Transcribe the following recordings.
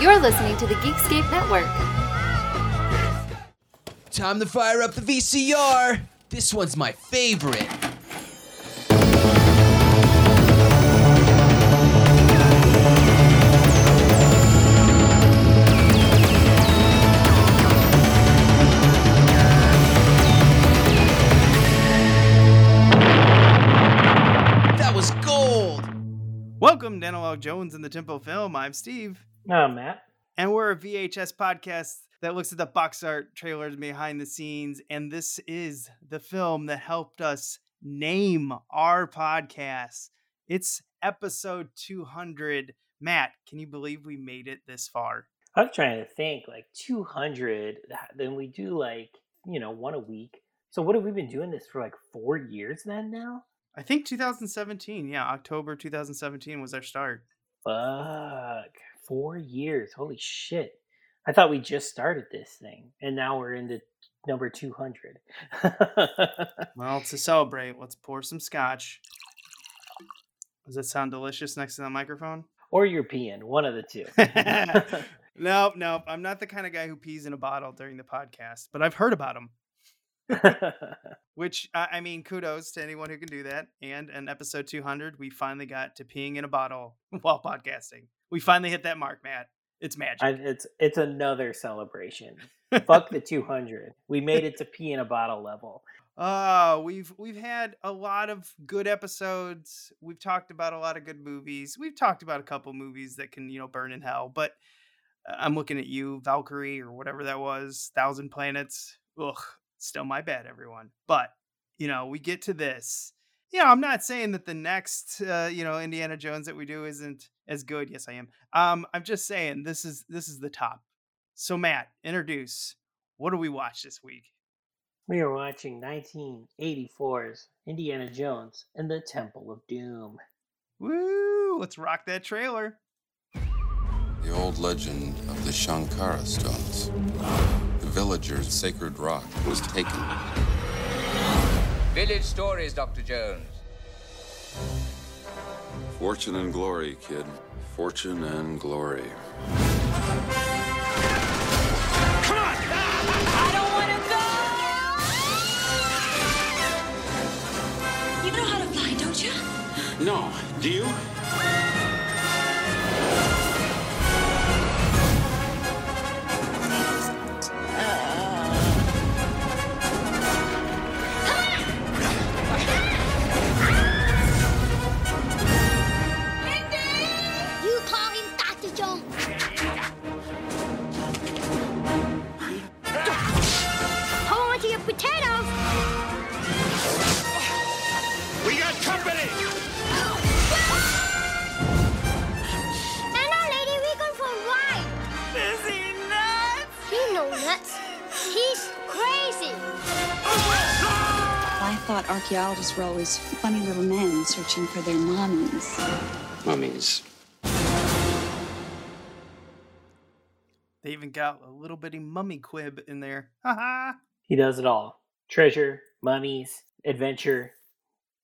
You're listening to the Geekscape Network. Time to fire up the VCR. This one's my favorite. That was gold. Welcome to Analog Jones and the Temple of Film. I'm Steve, Oh, Matt. and we're a VHS podcast that looks at the box art trailers behind the scenes. And this is the film that helped us name our podcast. It's episode 200. Matt, can you believe we made it this far? I was trying to think like 200. Then we do like, you know, one a week. So what have we been doing this for like four years then now? I think 2017. Yeah, October 2017 was our start. Fuck. Four years. Holy shit. I thought we just started this thing and now we're into number 200. Well, to celebrate, let's pour some scotch. Does that sound delicious next to the microphone? or European, one of the two. nope, nope. I'm not the kind of guy who pees in a bottle during the podcast, but I've heard about them. Which I I mean, kudos to anyone who can do that. And in episode 200, we finally got to peeing in a bottle while podcasting. We finally hit that mark, Matt. It's magic. I, it's it's another celebration. Fuck the 200. We made it to pee in a bottle level. Oh, we've we've had a lot of good episodes. We've talked about a lot of good movies. We've talked about a couple movies that can, you know, burn in hell. But uh, I'm looking at you, Valkyrie or whatever that was, Thousand Planets. Ugh, still my bad, everyone. But you know, we get to this. You know, I'm not saying that the next, uh, you know, Indiana Jones that we do isn't as good. Yes, I am. Um, I'm just saying this is this is the top. So Matt, introduce. What do we watch this week? We are watching 1984's Indiana Jones and the Temple of Doom. Woo! Let's rock that trailer. The old legend of the Sankara stones. The villager's sacred rock was taken. Village stories, Dr. Jones. Fortune and glory, kid. Fortune and glory. Come on! I don't want to go! You know how to fly, don't you? No. Do you? You thought archaeologists were always funny little men searching for their mummies. Mummies. They even got a little bitty mummy quib in there. Haha. He does it all treasure, mummies, adventure,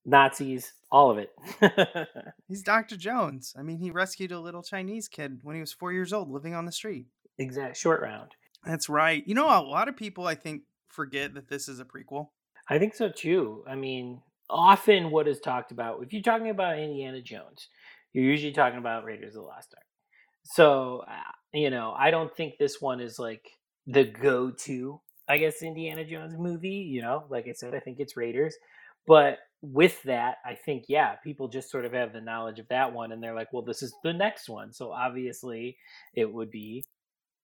Nazis, all of it. He's Dr. Jones. I mean, he rescued a little Chinese kid when he was four years old living on the street. exact short round. That's right. You know, a lot of people, I think, forget that this is a prequel. I think so too. I mean, often what is talked about, if you're talking about Indiana Jones, you're usually talking about Raiders of the Lost Ark. So, uh, you know, I don't think this one is like the go to, I guess, Indiana Jones movie. You know, like I said, I think it's Raiders. But with that, I think, yeah, people just sort of have the knowledge of that one and they're like, well, this is the next one. So obviously it would be,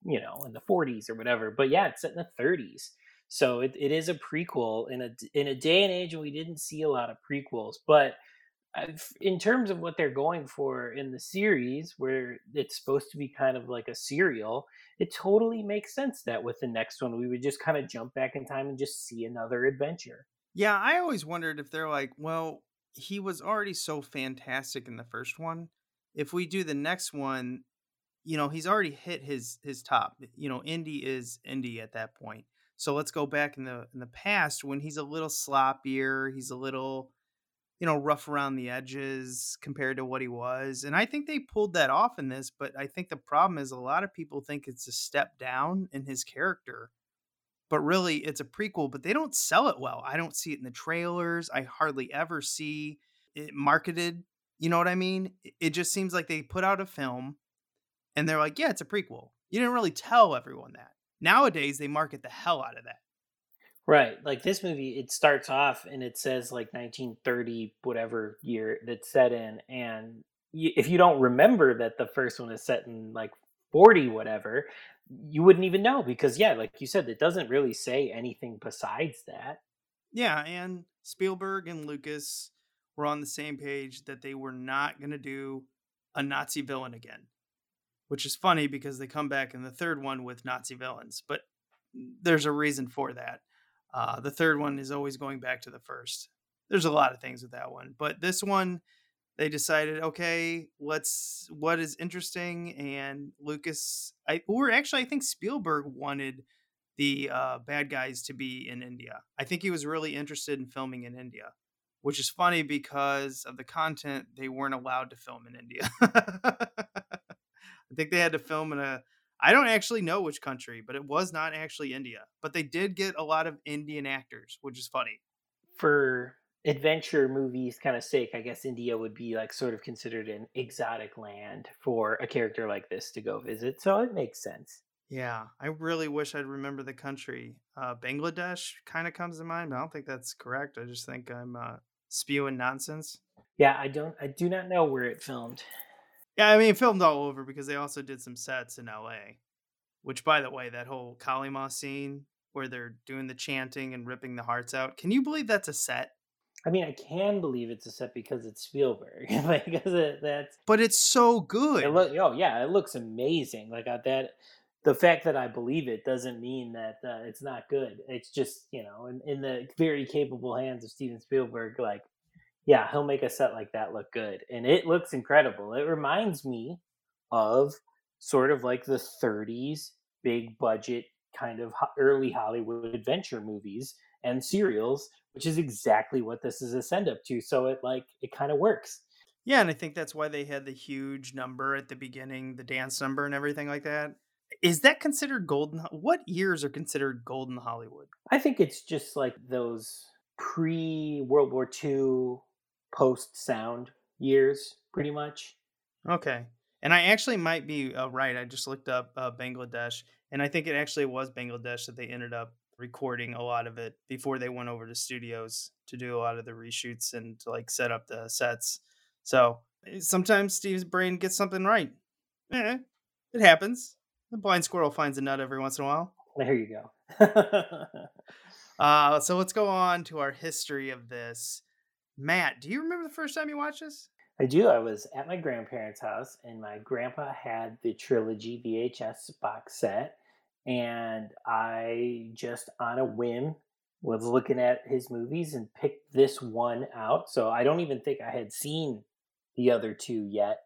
you know, in the 40s or whatever. But yeah, it's set in the 30s. So it, it is a prequel in a in a day and age when we didn't see a lot of prequels. But uh, in terms of what they're going for in the series, where it's supposed to be kind of like a serial, it totally makes sense that with the next one we would just kind of jump back in time and just see another adventure. Yeah, I always wondered if they're like, well, he was already so fantastic in the first one. If we do the next one, you know, he's already hit his his top. You know, Indy is Indy at that point. So let's go back in the in the past when he's a little sloppier, he's a little you know, rough around the edges compared to what he was. And I think they pulled that off in this, but I think the problem is a lot of people think it's a step down in his character. But really, it's a prequel, but they don't sell it well. I don't see it in the trailers. I hardly ever see it marketed. You know what I mean? It just seems like they put out a film and they're like, yeah, it's a prequel. You didn't really tell everyone that. Nowadays, they market the hell out of that. Right. Like this movie, it starts off and it says like 1930, whatever year that's set in. And y if you don't remember that the first one is set in like 40, whatever, you wouldn't even know because, yeah, like you said, it doesn't really say anything besides that. Yeah. And Spielberg and Lucas were on the same page that they were not going to do a Nazi villain again, which is funny because they come back in the third one with Nazi villains. But there's a reason for that. Uh, the third one is always going back to the first. There's a lot of things with that one, but this one, they decided, okay, let's what is interesting. And Lucas, I or actually, I think Spielberg wanted the uh, bad guys to be in India. I think he was really interested in filming in India, which is funny because of the content. They weren't allowed to film in India. I think they had to film in a I don't actually know which country, but it was not actually India. But they did get a lot of Indian actors, which is funny. For adventure movies kind of sake, I guess India would be like sort of considered an exotic land for a character like this to go visit. So it makes sense. Yeah, I really wish I'd remember the country. Uh, Bangladesh kind of comes to mind, but I don't think that's correct. I just think I'm uh, spewing nonsense. Yeah, I don't I do not know where it filmed. Yeah, I mean, filmed all over because they also did some sets in LA. Which, by the way, that whole Kali Ma scene where they're doing the chanting and ripping the hearts out. Can you believe that's a set? I mean, I can believe it's a set because it's Spielberg. because it, that's But it's so good. it look oh yeah, it looks amazing. Like uh, that the fact that I believe it doesn't mean that uh, it's not good. It's just, you know, in, in the very capable hands of Steven Spielberg like yeah, he'll make a set like that look good. And it looks incredible. It reminds me of sort of like the 30s big budget kind of early Hollywood adventure movies and serials, which is exactly what this is a send up to. So it like it kind of works. Yeah, and I think that's why they had the huge number at the beginning, the dance number and everything like that. Is that considered golden? What years are considered golden Hollywood? I think it's just like those pre World War II post sound years, pretty much. Okay. And I actually might be uh, right. I just looked up uh, Bangladesh, and I think it actually was Bangladesh that they ended up recording a lot of it before they went over to studios to do a lot of the reshoots and to like set up the sets. So eh, sometimes Steve's brain gets something right. Eh, it happens. The blind squirrel finds a nut every once in a while. There you go. Uh, so let's go on to our history of this. Matt, do you remember the first time you watched this? I do. I was at my grandparents' house, and my grandpa had the trilogy VHS box set, and I just on a whim was looking at his movies and picked this one out. So I don't even think I had seen the other two yet,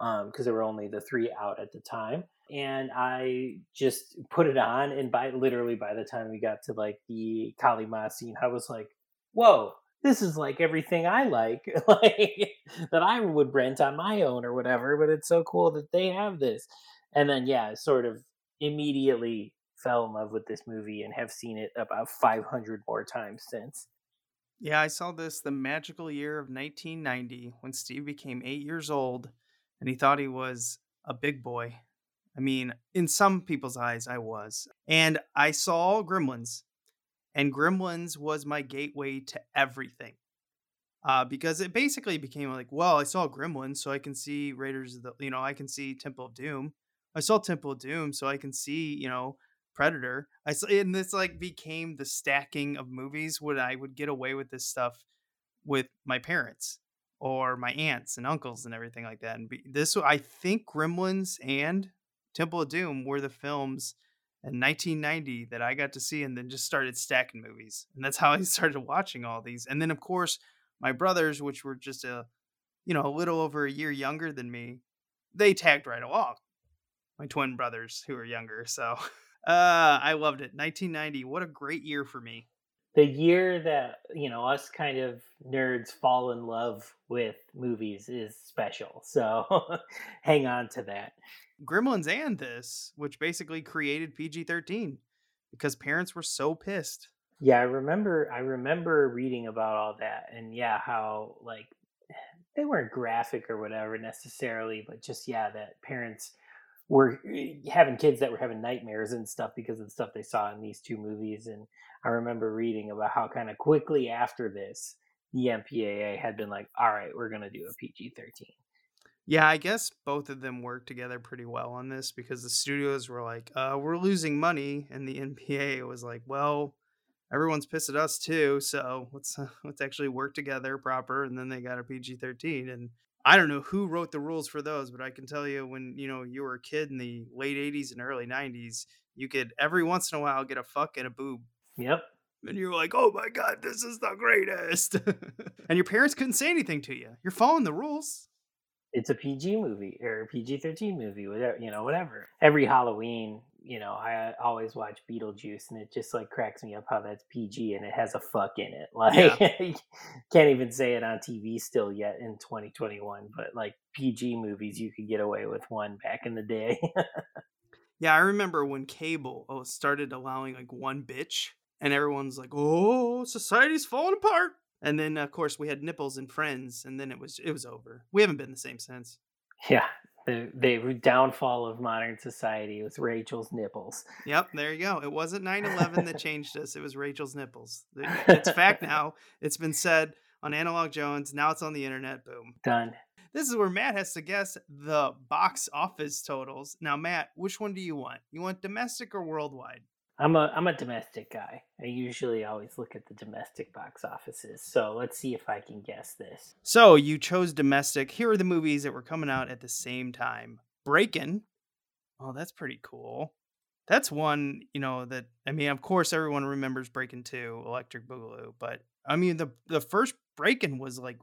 um, because there were only the three out at the time. And I just put it on, and by literally by the time we got to like the Kali Ma scene, I was like, "Whoa, this is like everything I like, like that I would rent on my own or whatever. But it's so cool that they have this. And then yeah, sort of immediately fell in love with this movie and have seen it about 500 more times since. Yeah, I saw this the magical year of 1990 when Steve became eight years old and he thought he was a big boy. I mean, in some people's eyes, I was. And I saw Gremlins, and Gremlins was my gateway to everything. Uh, because it basically became like, well, I saw Gremlins, so I can see Raiders of the, you know, I can see Temple of Doom. I saw Temple of Doom, so I can see, you know, Predator. I saw, and this like became the stacking of movies when I would get away with this stuff with my parents or my aunts and uncles and everything like that. And be, this, I think, Gremlins and Temple of Doom were the films in 1990 that I got to see, and then just started stacking movies, and that's how I started watching all these. And then, of course, my brothers, which were just a, you know, a little over a year younger than me, they tagged right along. My twin brothers who are younger, so uh, I loved it. 1990, what a great year for me. the year that you know us kind of nerds fall in love with movies is special. So hang on to that. Gremlins and this, which basically created PG 13 because parents were so pissed. Yeah, I remember I remember reading about all that and yeah, how like they weren't graphic or whatever necessarily, but just yeah, that parents were eh, having kids that were having nightmares and stuff because of the stuff they saw in these two movies. And I remember reading about how kind of quickly after this, the MPAA had been like, "All right, we're gonna do a PG thirteen. Yeah, I guess both of them worked together pretty well on this because the studios were like, uh, "We're losing money," and the NPA was like, "Well, everyone's pissed at us too, so let's uh, let's actually work together proper." And then they got a PG thirteen, and I don't know who wrote the rules for those, but I can tell you when you know you were a kid in the late '80s and early '90s, you could every once in a while get a fuck and a boob. Yep. And you're like, oh my god, this is the greatest. and your parents couldn't say anything to you. You're following the rules it's a PG movie or a PG thirteen movie, whatever you know, whatever. Every Halloween, you know, I uh, always watch Beetlejuice, and it just like cracks me up how that's PG and it has a fuck in it. Like, yeah. can't even say it on TV still yet in 2021. But like PG movies, you could get away with one back in the day. yeah, I remember when cable oh, started allowing like one bitch, and everyone's like, "Oh, society's falling apart." And then of course we had nipples and friends and then it was it was over. We haven't been the same since. Yeah the, the downfall of modern society was rachel's nipples. Yep there you go. It wasn't 9-11 that changed us it was rachel's nipples. It's fact now it's been said on analog jones now it's on the internet boom. Done. This is where matt has to guess the box office totals. Now matt which one do you want? You want domestic or worldwide I'm a I'm a domestic guy. I usually always look at the domestic box offices. So let's see if I can guess this. So you chose domestic. Here are the movies that were coming out at the same time. Breakin'. Oh, that's pretty cool. That's one, you know, that I mean, of course everyone remembers Breakin' 2, Electric Boogaloo, but I mean the the first Breakin' was like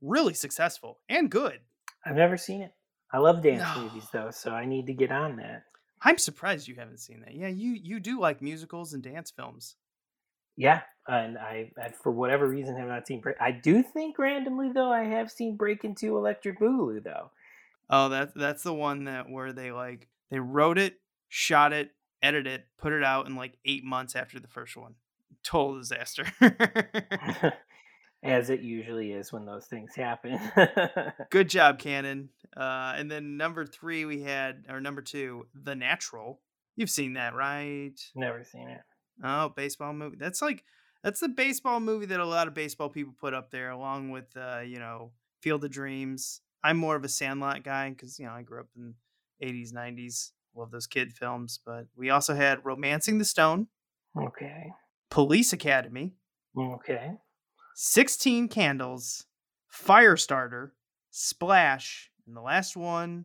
really successful and good. I've never seen it. I love dance movies though, so I need to get on that. I'm surprised you haven't seen that. Yeah, you you do like musicals and dance films. Yeah, and I, I for whatever reason have not seen. Break- I do think randomly though I have seen Breakin' 2 Electric Boogaloo though. Oh, that's that's the one that where they like they wrote it, shot it, edited it, put it out in like eight months after the first one. Total disaster. As it usually is when those things happen. Good job, Cannon. Uh, and then number three, we had, or number two, The Natural. You've seen that, right? Never seen it. Oh, baseball movie. That's like, that's the baseball movie that a lot of baseball people put up there, along with, uh, you know, Field of Dreams. I'm more of a Sandlot guy because, you know, I grew up in 80s, 90s. Love those kid films. But we also had Romancing the Stone. Okay. Police Academy. Okay. 16 Candles, Firestarter, Splash, and the last one,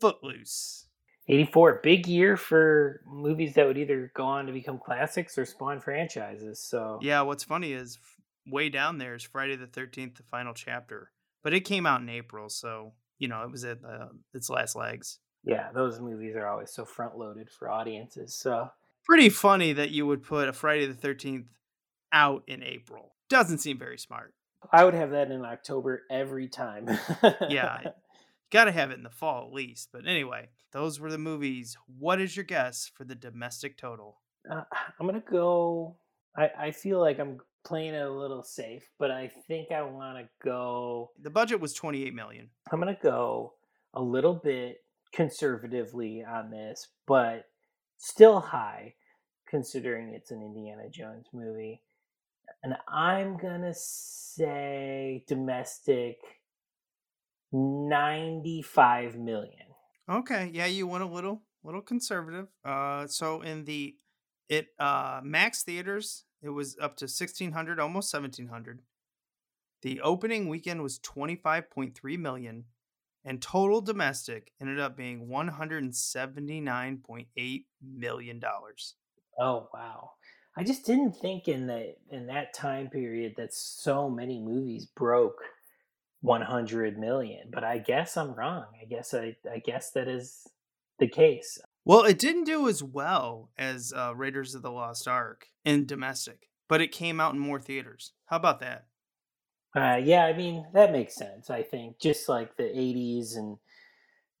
Footloose. 84, big year for movies that would either go on to become classics or spawn franchises. So yeah, what's funny is way down there is Friday the 13th, the final chapter, but it came out in April, so you know it was at uh, its last legs. Yeah, those movies are always so front loaded for audiences. So pretty funny that you would put a Friday the 13th out in April doesn't seem very smart. I would have that in October every time. yeah. Got to have it in the fall at least. But anyway, those were the movies. What is your guess for the domestic total? Uh, I'm going to go. I, I feel like I'm playing it a little safe, but I think I want to go. The budget was 28 million. I'm going to go a little bit conservatively on this, but still high considering it's an Indiana Jones movie and I'm gonna say domestic 95 million. Okay, yeah, you went a little little conservative. Uh so in the it uh max theaters it was up to 1600 almost 1700. The opening weekend was 25.3 million and total domestic ended up being 179.8 million dollars. Oh wow. I just didn't think in that in that time period that so many movies broke 100 million, but I guess I'm wrong. I guess I I guess that is the case. Well, it didn't do as well as uh, Raiders of the Lost Ark in domestic. but it came out in more theaters. How about that? Uh, yeah, I mean that makes sense. I think just like the '80s and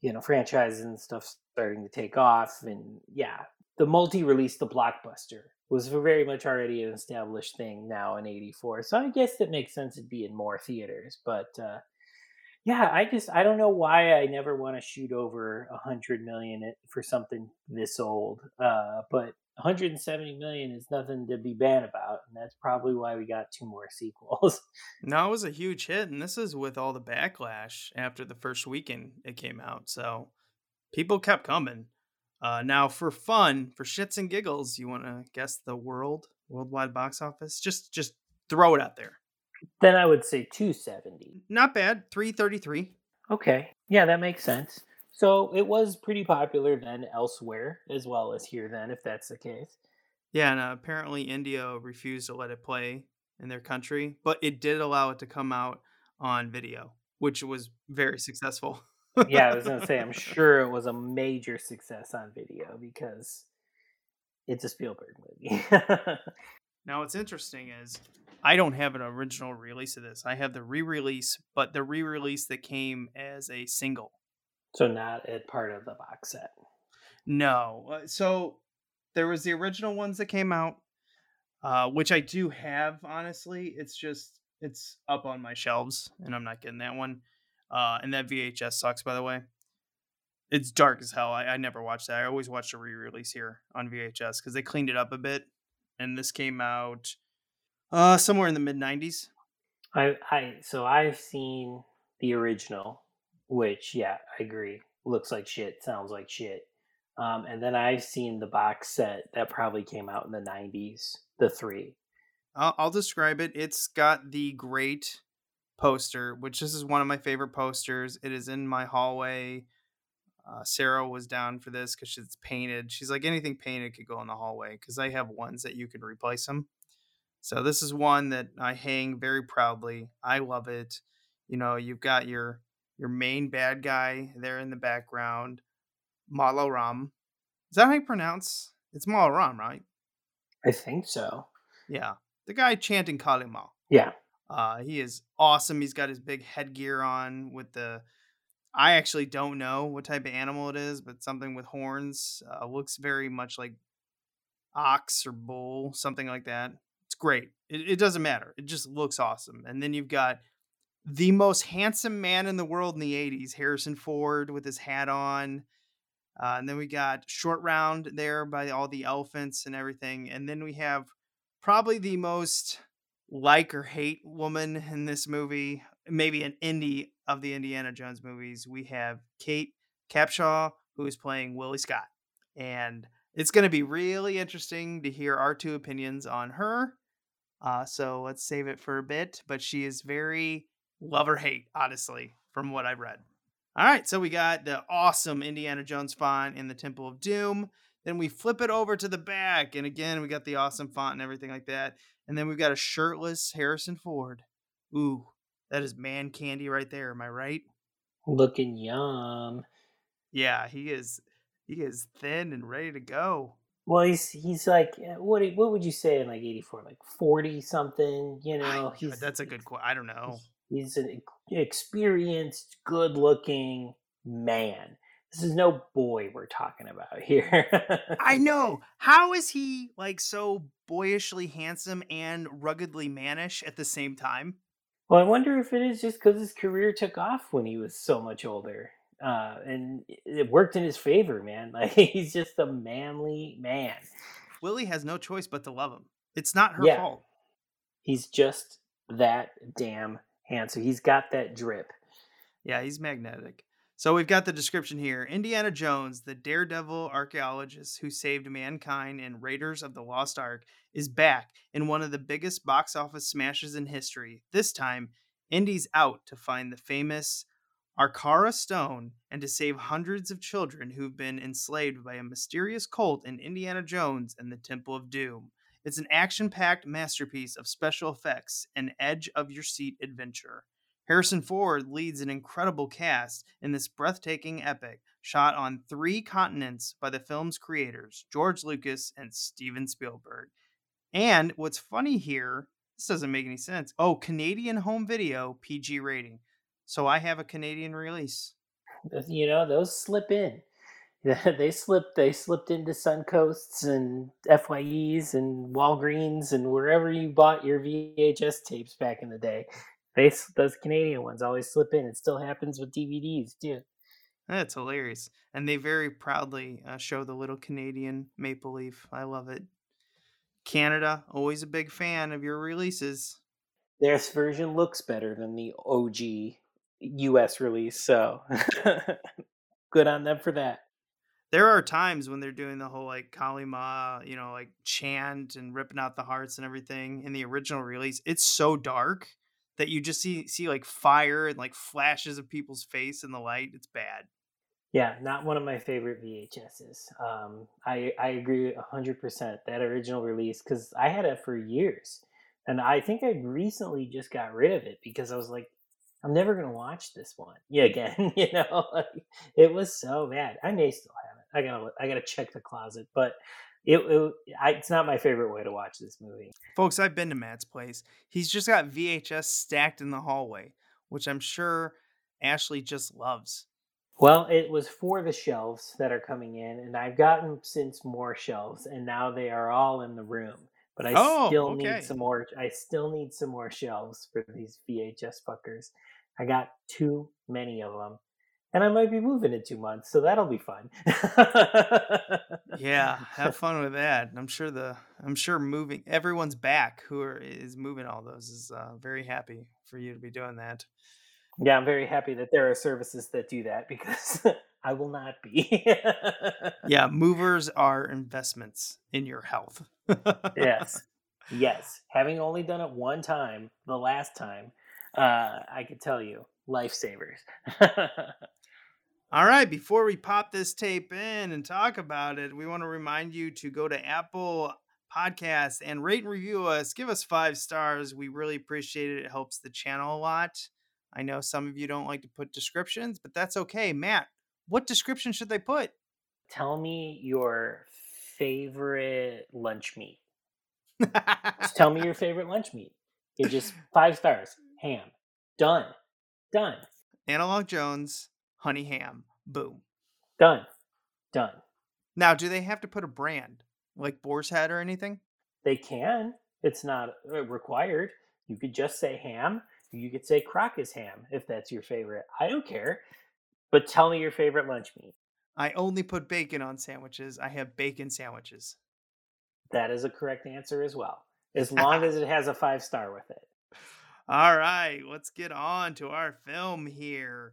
you know franchises and stuff starting to take off, and yeah, the multi-release, the blockbuster was very much already an established thing now in '84. So I guess it makes sense it'd be in more theaters. But uh, yeah, I just I don't know why I never want to shoot over a hundred million for something this old. Uh, but 170 million is nothing to be bad about, and that's probably why we got two more sequels. No, it was a huge hit, and this is with all the backlash after the first weekend it came out. So people kept coming. Uh, now, for fun, for shits and giggles, you want to guess the world worldwide box office? Just just throw it out there. then I would say 270. Not bad, three thirty three. Okay, yeah, that makes sense. So it was pretty popular then elsewhere as well as here then, if that's the case. Yeah, and uh, apparently India refused to let it play in their country, but it did allow it to come out on video, which was very successful. Yeah, I was gonna say I'm sure it was a major success on video because it's a Spielberg movie. Now, what's interesting is I don't have an original release of this. I have the re-release, but the re-release that came as a single. so not a part of the box set. No, uh, so there was the original ones that came out, uh, which I do have. Honestly, it's just it's up on my shelves, and I'm not getting that one. Uh, and that VHS sucks, by the way. It's dark as hell. I, I never watched that. I always watched the re-release here on VHS because they cleaned it up a bit. And this came out uh, somewhere in the mid '90s. I I so I've seen the original, which yeah, I agree. Looks like shit, sounds like shit. Um, and then I've seen the box set that probably came out in the '90s, the three. I'll, I'll describe it. It's got the great poster, which this is one of my favorite posters. It is in my hallway. Uh, Sarah was down for this because it's painted. She's like, anything painted could go in the hallway because I have ones that you can replace them. So this is one that I hang very proudly. I love it. You know, you've got your your main bad guy there in the background, Mola Ram. Is that how you pronounce? It's Mola Ram, right? I think so. Yeah, the guy chanting Kali Ma. Yeah. Uh, he is awesome. He's got his big headgear on with the. I actually don't know what type of animal it is, but something with horns. Uh, looks very much like ox or bull, something like that. It's great. It, it doesn't matter. It just looks awesome. And then you've got the most handsome man in the world in the 80s, Harrison Ford with his hat on. Uh, and then we got Short Round there by all the elephants and everything. And then we have probably the most like or hate woman in this movie, maybe an indie of the Indiana Jones movies. We have Kate Capshaw, who is playing Willie Scott. And it's going to be really interesting to hear our two opinions on her. Uh, so let's save it for a bit. But she is very love or hate, honestly, from what I've read. All right, so we got the awesome Indiana Jones font in the Temple of Doom. Then we flip it over to the back, and again, we got the awesome font and everything like that. And then we've got a shirtless Harrison Ford. Ooh, that is man candy right there. Am I right? Looking yum. Yeah, he is. He is thin and ready to go. Well, he's he's like uh, what what would you say in like '84, like forty something? You know, I- he's that's a good question. I don't know. He's an experienced, good-looking man. This is no boy we're talking about here. I know. How is he like so boyishly handsome and ruggedly mannish at the same time? Well, I wonder if it is just because his career took off when he was so much older, uh, and it- worked in his favor, man. Like he's just a manly man. Willie has no choice but to love him. It's not her Yeah. fault. He's just that damn handsome. He's got that drip. Yeah, he's magnetic. So we've got the description here. Indiana Jones, the daredevil archaeologist who saved mankind in Raiders of the Lost Ark, is back in one of the biggest box office smashes in history. This time, Indy's out to find the famous Sankara Stone and to save hundreds of children who've been enslaved by a mysterious cult in Indiana Jones and the Temple of Doom. It's an action packed masterpiece of special effects and edge of your seat adventure. Harrison Ford leads an incredible cast in this breathtaking epic, shot on three continents by the film's creators, George Lucas and Steven Spielberg. And what's funny here, this doesn't make any sense. Oh, Canadian home video PG rating. So I have a Canadian release. You know, those slip in. they slipped they slipped into Suncoasts and FYEs and Walgreens and wherever you bought your VHS tapes back in the day. They those Canadian ones always slip in. It still happens with DVDs too. That's hilarious. And they very proudly uh, show the little Canadian maple leaf. I love it. Canada, always a big fan of your releases. Their version looks better than the OG US release, so good on them for that. There are times when they're doing the whole like Kali Ma, you know, like chant and ripping out the hearts and everything in the original release. It's so dark that you just see see like fire and like flashes of people's face in the light. It's bad. Yeah, not one of my favorite VHSs. Um, I I agree hundred percent that original release because I had it for years, and I think I recently just got rid of it because I was like, I'm never gonna watch this one. Again, you know, it was so bad. I may still have it. I gotta I gotta check the closet, but it, it I, it's not my favorite way to watch this movie. Folks, I've been to Matt's place. He's just got VHS stacked in the hallway, which I'm sure Ashley just loves. Well, it was for the shelves that are coming in, and I've gotten since more shelves, and now they are all in the room. But I Oh, still okay. need some more. I still need some more shelves for these VHS fuckers. I got too many of them, and I might be moving in two months, so that'll be fun. Yeah, have fun with that. I'm sure the I'm sure moving everyone's back who are, is moving all those is uh, very happy for you to be doing that. yeah, I'm very happy that there are services that do that because I will not be. Yeah, movers are investments in your health. yes yes having only done it one time the last time uh i could tell you lifesavers All right, before we pop this tape in and talk about it, we want to remind you to go to Apple Podcasts and rate and review us. Give us five stars. We really appreciate it. It helps the channel a lot. I know some of you don't like to put descriptions, but that's okay. Matt, what description should they put? tell me your favorite lunch meat just tell me your favorite lunch meat it just five stars ham done done Analog Jones, Honey Ham. Boom. done done Now, do they have to put a brand like Boar's Head or anything? they can it's not uh, required you could just say ham you could say crockett's ham if that's your favorite i don't care but tell me your favorite lunch meat I only put bacon on sandwiches. I have bacon sandwiches. That is a correct answer as well, as long as it has a five star with it. All right, let's get on to our film here.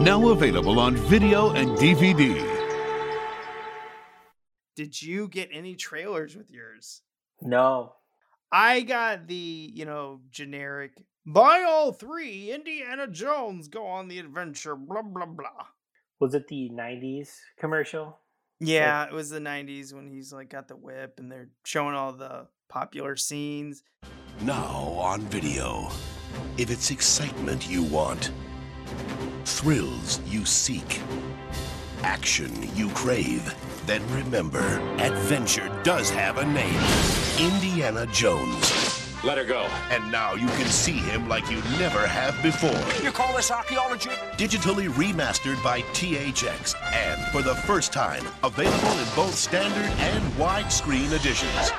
Now available on video and DVD. Did you get any trailers with yours? No, I got the, you know, generic buy all three, Indiana Jones go on the adventure, blah blah blah. was it the '90s commercial? Yeah, it was the 90s when he's like got the whip and they're showing all the popular scenes. Now on video. If it's excitement you want, thrills you seek, action you crave, then remember, adventure does have a name Indiana Jones. Let her go. And now you can see him like you never have before. You call this archaeology? Digitally remastered by THX, and for the first time, available in both standard and widescreen editions.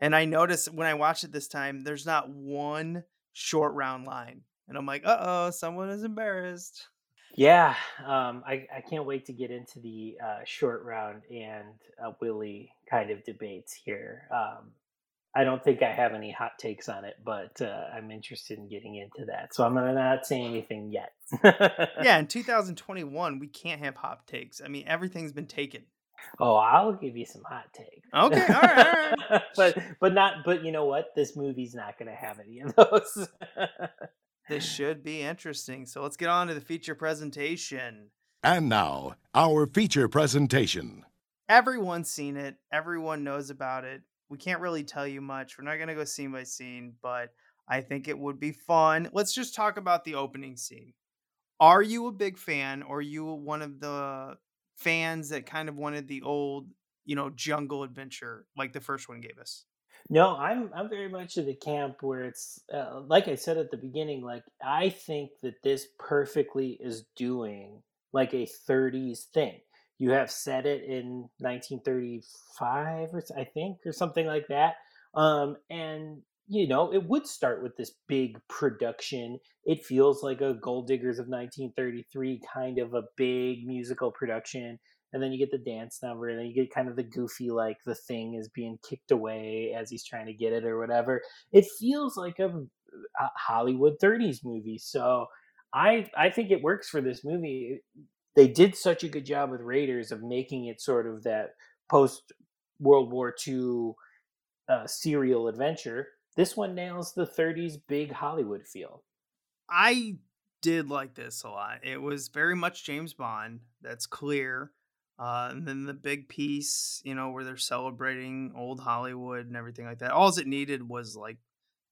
And I noticed when I watched it this time, there's not one short round line. And I'm like, uh oh, someone is embarrassed. Yeah, um, I, I can't wait to get into the uh, short round and uh, Willie kind of debates here. Um, I don't think I have any hot takes on it, but uh, I'm interested in getting into that. So I'm not say anything yet. yeah, in 2021, we can't have hot takes. I mean, everything's been taken. Oh, I'll give you some hot takes. Okay, all right, all right. but but not. But you know what? This movie's not gonna have any of those. This should be interesting. So let's get on to the feature presentation. And now, our feature presentation. Everyone's seen it, everyone knows about it. We can't really tell you much. We're not going to go scene by scene, but I think it would be fun. Let's just talk about the opening scene. Are you a big fan or are you one of the fans that kind of wanted the old, you know, jungle adventure like the first one gave us? No, I'm I'm very much in the camp where it's uh, like I said at the beginning. Like I think that this perfectly is doing like a 30s thing. You have said it in 1935, or I think, or something like that. Um, and you know, it would start with this big production. It feels like a Gold Diggers of 1933 kind of a big musical production and then you get the dance number and then you get kind of the goofy like the thing is being kicked away as he's trying to get it or whatever it feels like a, a hollywood 30s movie so i i think it works for this movie they did such a good job with raiders of making it sort of that post world war ii uh, serial adventure this one nails the 30s big hollywood feel I did like this a lot. It was very much James Bond. That's clear. Uh, and then the big piece, you know, where they're celebrating old Hollywood and everything like that. All it needed was like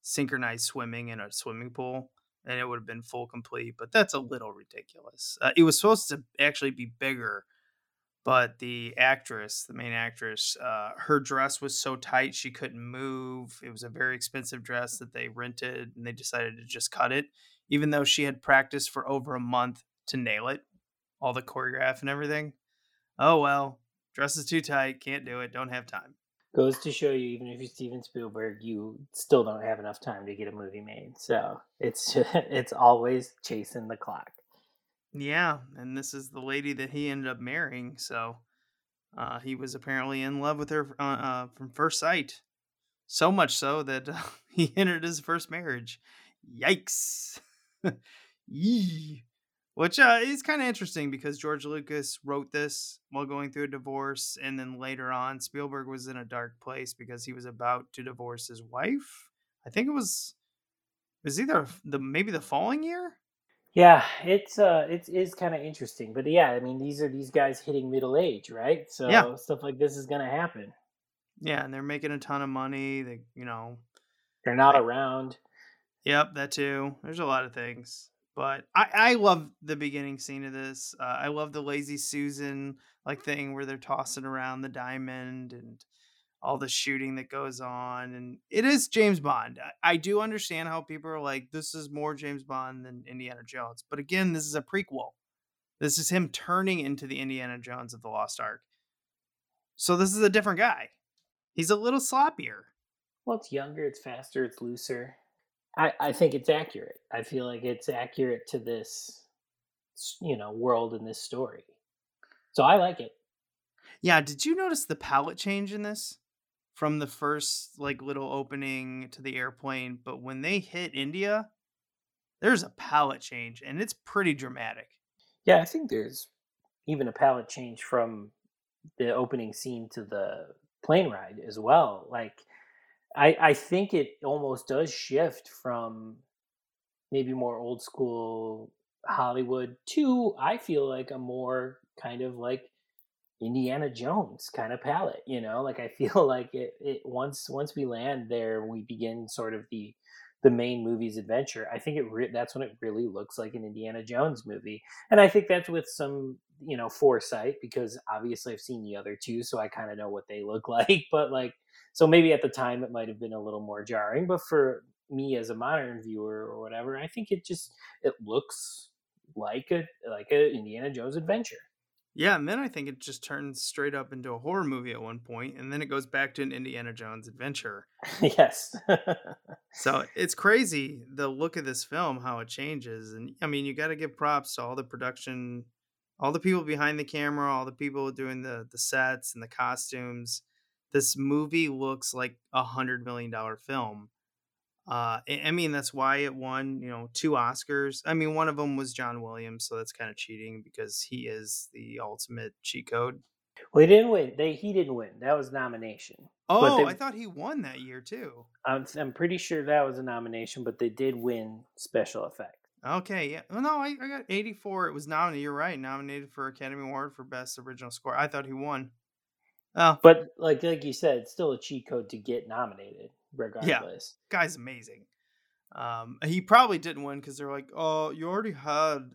synchronized swimming in a swimming pool, and it would have been full complete. But that's a little ridiculous. Uh, it was supposed to actually be bigger, but the actress, the main actress, uh, her dress was so tight she couldn't move. It was a very expensive dress that they rented, and they decided to just cut it, even though she had practiced for over a month to nail it, all the choreograph and everything. Oh well, dress is too tight, can't do it, don't have time. goes to show you even if you're steven spielberg you still don't have enough time to get a movie made so it's it's always chasing the clock Yeah, and this is the lady that he ended up marrying, so uh, he was apparently in love with her uh, uh, from first sight. So much so that uh, he entered his first marriage. Yikes! Yee. Which uh, is kind of interesting because George Lucas wrote this while going through a divorce, and then later on, Spielberg was in a dark place because he was about to divorce his wife. I think it was it was either the maybe the following year. yeah it's uh it's kind of interesting but yeah i mean these are these guys hitting middle age right so Yeah. stuff like this is gonna happen Yeah, and they're making a ton of money. They, you know, they're not around Yep, that too. There's a lot of things, but I I love the beginning scene of this. Uh, I love the lazy Susan like thing where they're tossing around the diamond and all the shooting that goes on, and it is James Bond. I, I do understand how people are like, this is more James Bond than Indiana Jones, but again, this is a prequel. This is him turning into the Indiana Jones of the Lost Ark. So this is a different guy. He's a little sloppier. well it's younger it's faster it's looser i i think it's accurate i feel like it's accurate to this you know world and this story so i like it Yeah, did you notice the palette change in this? From the first like little opening to the airplane, but when they hit India, there's a palette change and it's pretty dramatic. Yeah, I think there's even a palette change from the opening scene to the plane ride as well. Like I I think it almost does shift from maybe more old school Hollywood to I feel like a more kind of like Indiana Jones kind of palette, you know? Like I feel like it it once once we land there we begin sort of the the main movie's adventure. I think it re- that's when it really looks like an Indiana Jones movie. And I think that's with some, you know, foresight because obviously I've seen the other two so I kind of know what they look like, but like so maybe at the time it might have been a little more jarring, but for me as a modern viewer or whatever, I think it just it looks like a like a Indiana Jones adventure. Yeah, and then I think it just turns straight up into a horror movie at one point, and then it goes back to an Indiana Jones adventure. yes. So it's crazy the look of this film, how it changes. And I mean, you got to give props to all the production, all the people behind the camera, all the people doing the the sets and the costumes. This movie looks like a hundred million dollar film. Uh, I mean, that's why it won, you know, two Oscars. I mean, one of them was John Williams, so that's kind of cheating because he is the ultimate cheat code. well, he didn't win. They he didn't win. That was nomination. Oh, they- I thought he won that year too. I'm, I'm pretty sure that was a nomination, but they did win special effects. Okay, yeah. Well, no, I, I got 84. It was nominated. You're right. Nominated for Academy Award for Best Original Score. I thought he won. Oh, But like like you said, it's still a cheat code to get nominated, regardless. Yeah. guy's amazing. Um, he probably didn't win because they're like, oh, you already had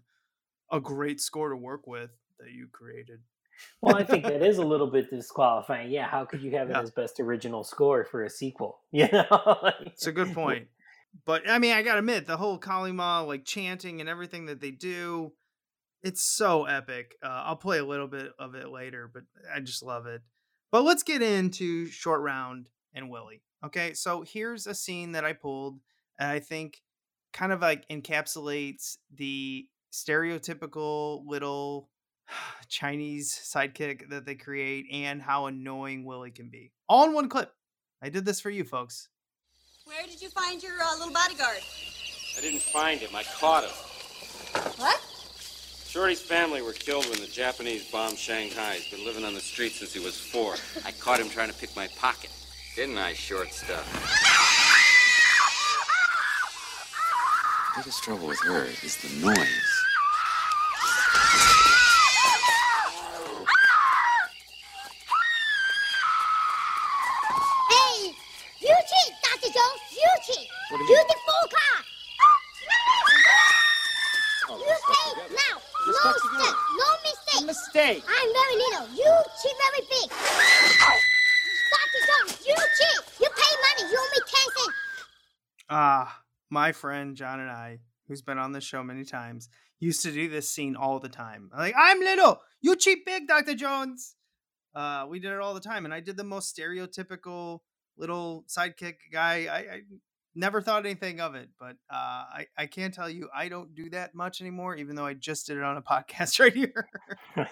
a great score to work with that you created. Well, I think that is a little bit disqualifying. Yeah, how could you have it as best original score for a sequel? You know, Like, It's a good point. But I mean, I gotta admit, the whole Kali Ma like chanting and everything that they do, it's so epic. Uh, I'll play a little bit of it later, but I just love it. But let's get into Short Round and Willie. Okay, so here's a scene that I pulled, and I think kind of like encapsulates the stereotypical little Chinese sidekick that they create and how annoying Willie can be. All in one clip. I did this for you folks. Where did you find your uh, little bodyguard? I didn't find him. I caught him. Shorty's family were killed when the Japanese bombed Shanghai. He's been living on the street since he was four. I caught him trying to pick my pocket. Didn't I, short stuff? The biggest trouble with her is the noise. Hey, you cheat, Dr. Jones. You cheat. What do you you mean? the full car. Oh, you let's say talk together. now. Let's no talk together. step, no mistake. mistake. I'm very little. You cheat very big. Dr. Jones, you cheat. You pay money. You owe me 10 cents. Ah, my friend John and I, who's been on the show many times, used to do this scene all the time. Like, I'm little, you cheat big, Dr. Jones. Uh, we did it all the time, and I did the most stereotypical little sidekick guy. I, I never thought anything of it, but uh, I, I can tell you I don't do that much anymore, even though I just did it on a podcast right here.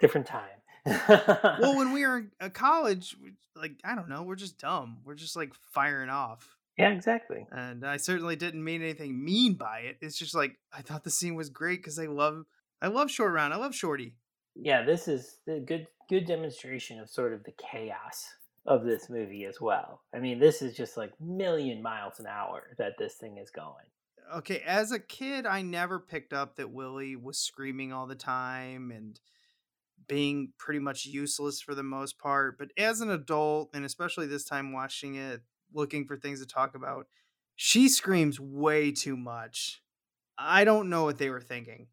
different time. well, when we were in uh, college, like, I don't know, we're just dumb. We're just like firing off. Yeah, exactly. and I certainly didn't mean anything mean by it. It's just like I thought the scene was great because I love I love Short Round. I love Shorty. Yeah, this is a good good demonstration of sort of the chaos of this movie as well. I mean, this is just like million miles an hour that this thing is going. Okay, as a kid, I never picked up that Willie was screaming all the time and being pretty much useless for the most part. But as an adult, and especially this time watching it, looking for things to talk about, she screams way too much. I don't know what they were thinking.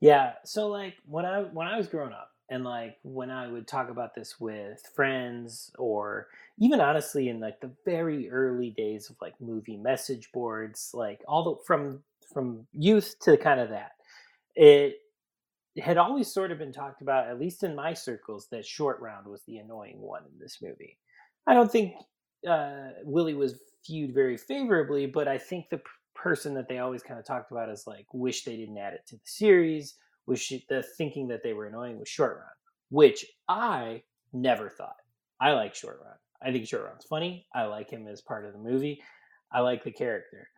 Yeah, so like when I when I was growing up and like when I would talk about this with friends or even honestly in like the very early days of like movie message boards, like all the from from youth to kind of that. It had always sort of been talked about at least in my circles that short round was the annoying one in this movie. I don't think uh Willie was viewed very favorably, but I think the person that they always kind of talked about is like wish they didn't add it to the series, wish the thinking that they were annoying was short run, which I never thought. I like short run. I think short run's funny. I like him as part of the movie. I like the character.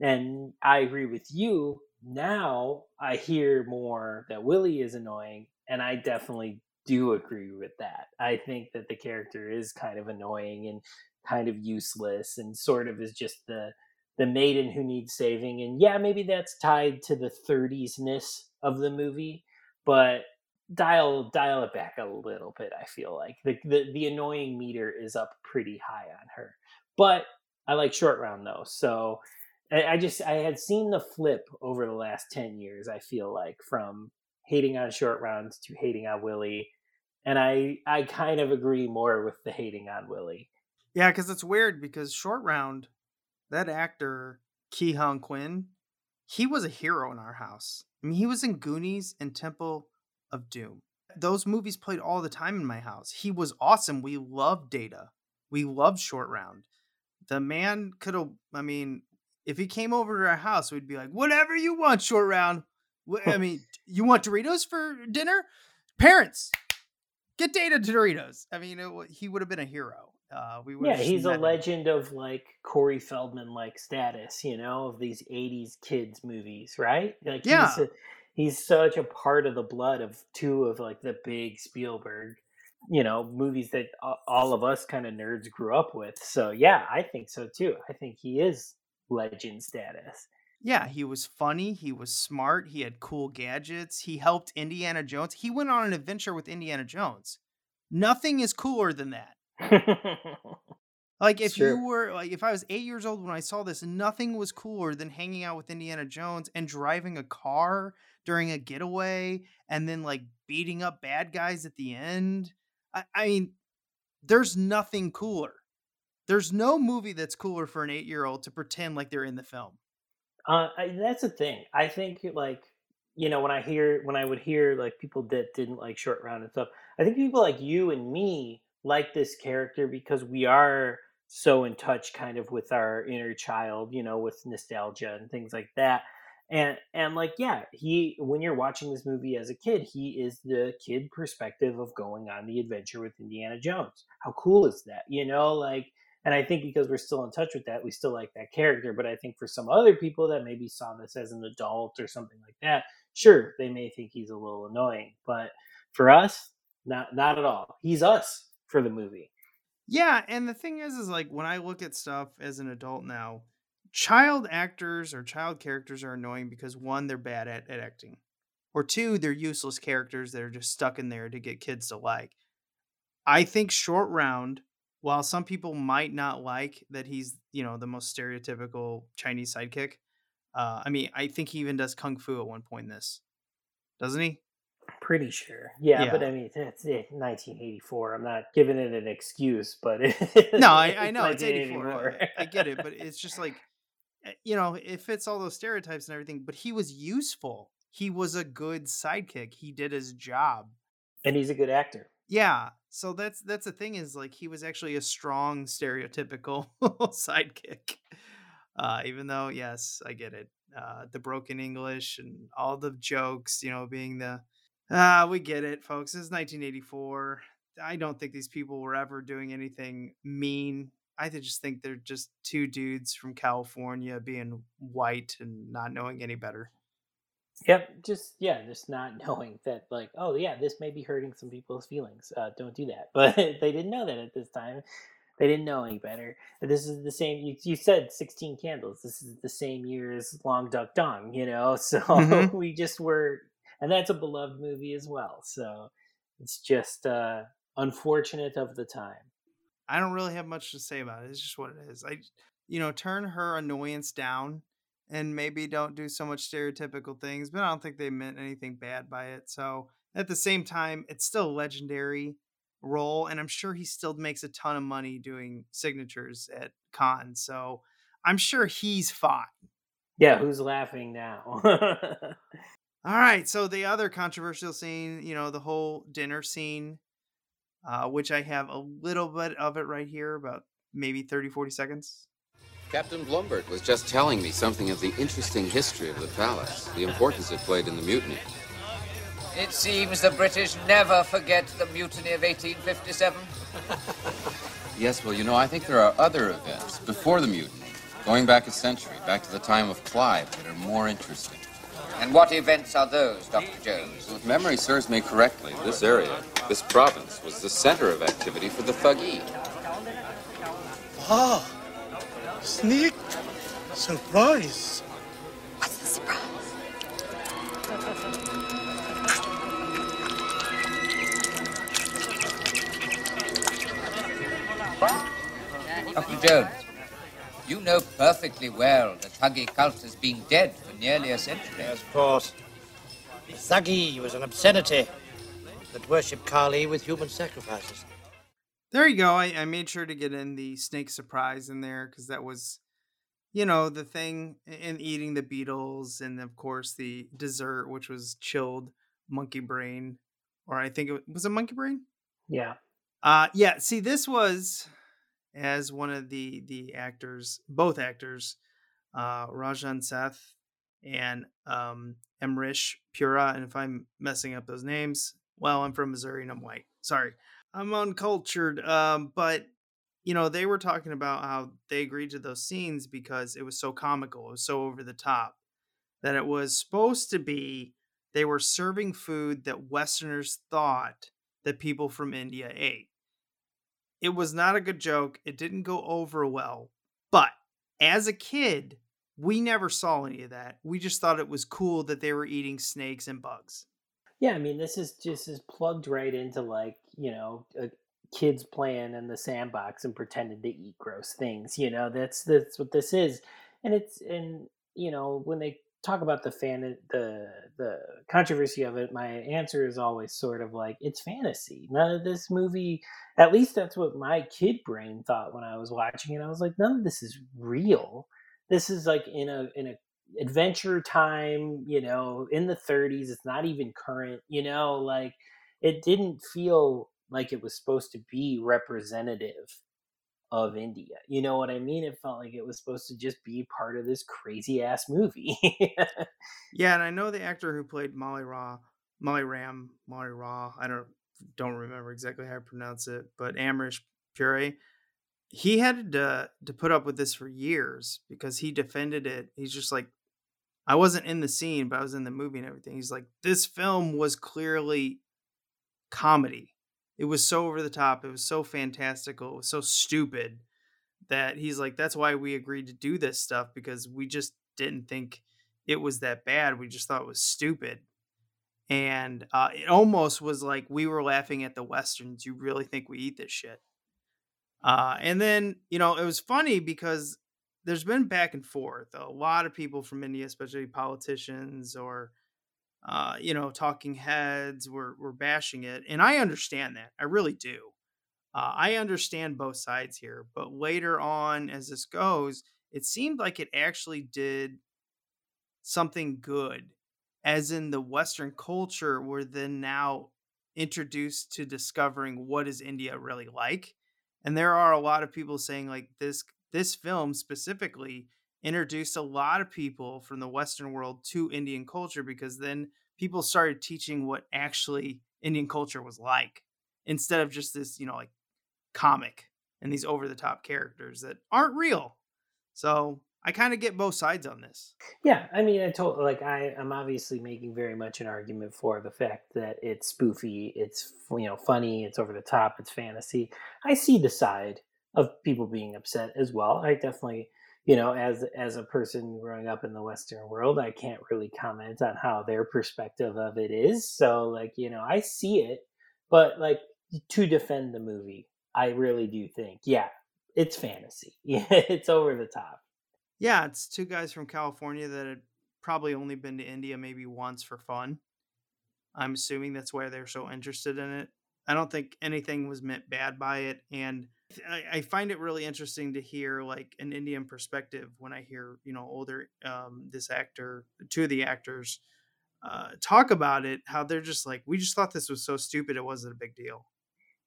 And I agree with you. Now I hear more that Willie is annoying, and I definitely do agree with that. I think that the character is kind of annoying and kind of useless and sort of is just the the maiden who needs saving. And yeah maybe that's tied to the 30s ness of the movie but dial dial it back a little bit i feel like. The, the the annoying meter is up pretty high on her. But i like short round though so I, just i had seen the flip over the last 10 years i feel like from hating on short rounds to hating on willie. And i i kind of agree more with the hating on willie Yeah, because it's weird because Short Round, that actor, Ke Huy Quan, he was a hero in our house. I mean, he was in Goonies and Temple of Doom. Those movies played all the time in my house. He was awesome. We loved Data. We loved Short Round. The man could have, I mean, if he came over to our house, we'd be like, whatever you want, Short Round. I mean, you want Doritos for dinner? Parents, get Data Doritos. I mean, it, he would have been a hero. Uh, we Yeah, he's a him. legend of like Corey Feldman like status, you know, of these '80s kids movies, right? Like, Yeah. he's, a, he's such a part of the blood of two of like the big Spielberg, you know, movies that all of us kind of nerds grew up with. So yeah, I think so too. I think he is legend status. Yeah, he was funny. He was smart. He had cool gadgets. He helped Indiana Jones. He went on an adventure with Indiana Jones. Nothing is cooler than that. Like if you were like if I was 8 years old when I saw this, nothing was cooler than hanging out with Indiana Jones and driving a car during a getaway and then like beating up bad guys at the end. I, I mean, there's nothing cooler. There's no movie that's cooler for an eight year old to pretend like they're in the film. Uh, I, that's the thing. I think like you know when I hear when I would hear like people that didn't like Short Round and stuff. I think people like you and me like this character because we are so in touch kind of with our inner child, you know, with nostalgia and things like that. And and like yeah, he when you're watching this movie as a kid, he is the kid perspective of going on the adventure with Indiana Jones. How cool is that? You know, like and I think because we're still in touch with that, we still like that character. But I think for some other people that maybe saw this as an adult or something like that, sure, they may think he's a little annoying. But for us, not not at all. He's us for the movie. Yeah, and the thing is, is like when I look at stuff as an adult now, child actors or child characters are annoying because one, they're bad at, at acting, or two, they're useless characters that are just stuck in there to get kids to like. I think Short Round, while some people might not like that he's, you know, the most stereotypical Chinese sidekick, uh, I mean, I think he even does kung fu at one point in this, doesn't he? Pretty sure. Yeah, Yeah. but I mean, it's eh, 1984. I'm not giving it an excuse, but No, I, I know it's 84. 1984. I, I get it, but it's just like, eh, you know, it fits all those stereotypes and everything. But he was useful. He was a good sidekick. He did his job. and he's a good actor. Yeah. So that's that's the thing is like he was actually a strong stereotypical sidekick. Uh, even though, yes, I get it. Uh, the broken English and all the jokes, you know, being the ah, we get it, folks. This is 1984. I don't think these people were ever doing anything mean. I just think they're just two dudes from California being white and not knowing any better. Yep, just yeah, just not knowing that like, oh yeah, this may be hurting some people's feelings. Uh, don't do that. But they didn't know that at this time. They didn't know any better. This is the same. You, you said sixteen candles. This is the same year as Long Duck Dong. You know, so Mhm. we just were, and that's a beloved movie as well. So it's just uh, unfortunate of the time. I don't really have much to say about it. It's just what it is. I, you know, turn her annoyance down and maybe don't do so much stereotypical things, but I don't think they meant anything bad by it. So at the same time, it's still a legendary role, and I'm sure he still makes a ton of money doing signatures at cons. So I'm sure he's fine. Yeah, who's laughing now? All right. So the other controversial scene, you know, the whole dinner scene, uh, which I have a little bit of it right here, about maybe 30, 40 seconds. Captain Blumburtt was just telling me something of the interesting history of the palace, the importance it played in the mutiny. It seems the British never forget the mutiny of 1857. Yes, well, you know, I think there are other events before the mutiny, going back a century, back to the time of Clive, that are more interesting. And what events are those, Dr. Jones? If memory serves me correctly, this area, this province, was the center of activity for the Thuggee. Ah, sneak surprise. What's the surprise? Dr. Jones, you know perfectly well that Thuggee cult has been dead for nearly a century. Yes, of course. Thuggee was an obscenity that worshipped Kali with human sacrifices. There you go. I, I made sure to get in the snake surprise in there because that was, you know, the thing in eating the beetles, and of course the dessert, which was chilled monkey brain, or I think it was, was it monkey brain. yeah. Uh yeah. See, this was as one of the the actors, both actors, uh, Roshan Seth and um, Amrish Puri. And if I'm messing up those names, well, I'm from Missouri and I'm white. Sorry, I'm uncultured. Um, but you know, they were talking about how they agreed to those scenes because it was so comical, it was so over the top that it was supposed to be they were serving food that Westerners thought that people from India ate. It was not a good joke. It didn't go over well. But as a kid, we never saw any of that. We just thought it was cool that they were eating snakes and bugs. Yeah, I mean, this is just is plugged right into like you know, uh, kids playing in the sandbox and pretending to eat gross things. You know, that's that's what this is, and it's and you know when they talk about the fan the the controversy of it, my answer is always sort of like it's fantasy. None of this movie, at least that's what my kid brain thought when I was watching it. I was like, none of this is real. This is like in a in a adventure time, you know, in the 30s. It's not even current, you know, like it didn't feel like it was supposed to be representative of India. You know what I mean? It felt like it was supposed to just be part of this crazy ass movie. yeah, and I know the actor who played Molly Raw, Molly Ram, Molly Raw. I don't don't remember exactly how to pronounce it, but Amrish Puri. He had to to put up with this for years because he defended it. He's just like, I wasn't in the scene, but I was in the movie and everything. He's like, this film was clearly comedy it was so over the top. It was so fantastical. It was so stupid that he's like, that's why we agreed to do this stuff because we just didn't think it was that bad. We just thought it was stupid. And uh, it almost was like we were laughing at the Westerns. You really think we eat this shit? Uh, and then, you know, it was funny because there's been back and forth. A lot of people from India, especially politicians or uh, you know, talking heads were were bashing it, and I understand that. I really do. Uh, I understand both sides here, but later on, as this goes, it seemed like it actually did something good, as in the Western culture were then now introduced to discovering what is India really like, and there are a lot of people saying like this this film specifically introduced a lot of people from the Western world to Indian culture because then people started teaching what actually Indian culture was like instead of just this, you know, like comic and these over the top characters that aren't real. So I kind of get both sides on this. Yeah, I mean, I told like I am obviously making very much an argument for the fact that it's spoofy, it's you know funny, it's over the top, it's fantasy. I see the side of people being upset as well. I definitely you know as as a person growing up in the western world i can't really comment on how their perspective of it is so like you know i see it but like to defend the movie i really do think yeah it's fantasy yeah it's over the top yeah it's two guys from california that had probably only been to india maybe once for fun i'm assuming that's why they're so interested in it i don't think anything was meant bad by it and I, find it really interesting to hear like an Indian perspective when I hear you know older um, this actor, two of the actors uh, talk about it. How they're just like, we just thought this was so stupid, it wasn't a big deal.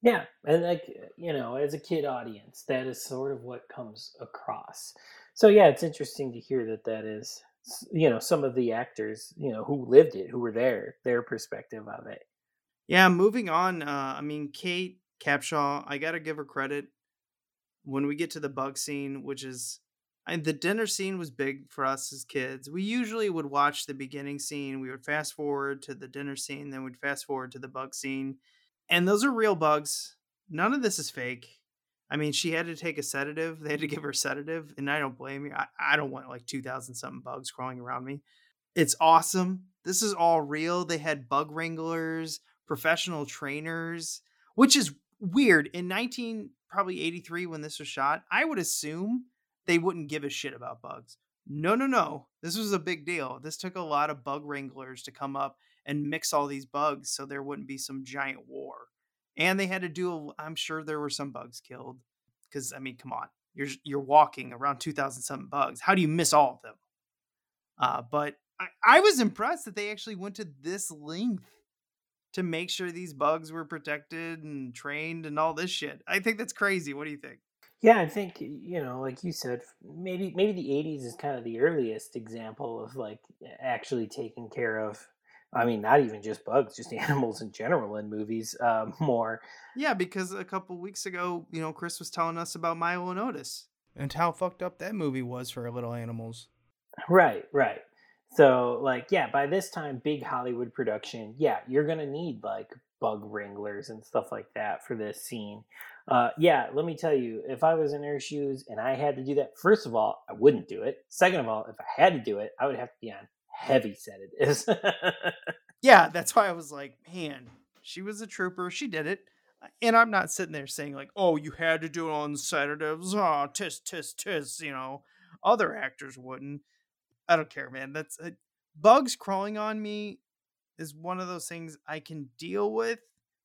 Yeah, and like you know, as a kid audience, that is sort of what comes across. So yeah, it's interesting to hear that that is you know some of the actors you know who lived it, who were there, their perspective of it. Yeah, moving on. Uh, I mean, Kate Capshaw, I got to give her credit. When we get to the bug scene, which is and the dinner scene was big for us as kids. We usually would watch the beginning scene, we would fast forward to the dinner scene, then we'd fast forward to the bug scene. And those are real bugs. None of this is fake. I mean, she had to take a sedative. They had to give her sedative, and I don't blame you. I, I don't want like 2,000 something bugs crawling around me. It's awesome. This is all real. They had bug wranglers, professional trainers, which is weird. In 19 probably 83 when this was shot, I would assume they wouldn't give a shit about bugs. No, no, no. This was a big deal. This took a lot of bug wranglers to come up and mix all these bugs so there wouldn't be some giant war. And they had to do I'm sure there were some bugs killed cuz I mean, come on. You're you're walking around 2000 something bugs. How do you miss all of them? Uh, but I, I was impressed that they actually went to this length to make sure these bugs were protected and trained and all this shit. I think that's crazy. What do you think? Yeah, I think you know, like you said, maybe maybe the '80s is kind of the earliest example of like actually taking care of. I mean, not even just bugs, just animals in general in movies. Uh, more. Yeah, because a couple weeks ago, you know, Chris was telling us about Milo and Otis and how fucked up that movie was for little animals. Right, right. So like yeah, by this time, big Hollywood production, yeah, you're gonna need like bug wranglers and stuff like that for this scene. Uh, yeah, let me tell you, if I was in her shoes and I had to do that, first of all, I wouldn't do it. Second of all, if I had to do it, I would have to be on heavy sedatives. yeah, that's why I was like, man, she was a trooper. She did it. And I'm not sitting there saying like, oh, you had to do it on sedatives. Oh, tis, tis, tis. You know, other actors wouldn't. I don't care, man. That's uh, bugs crawling on me is one of those things I can deal with,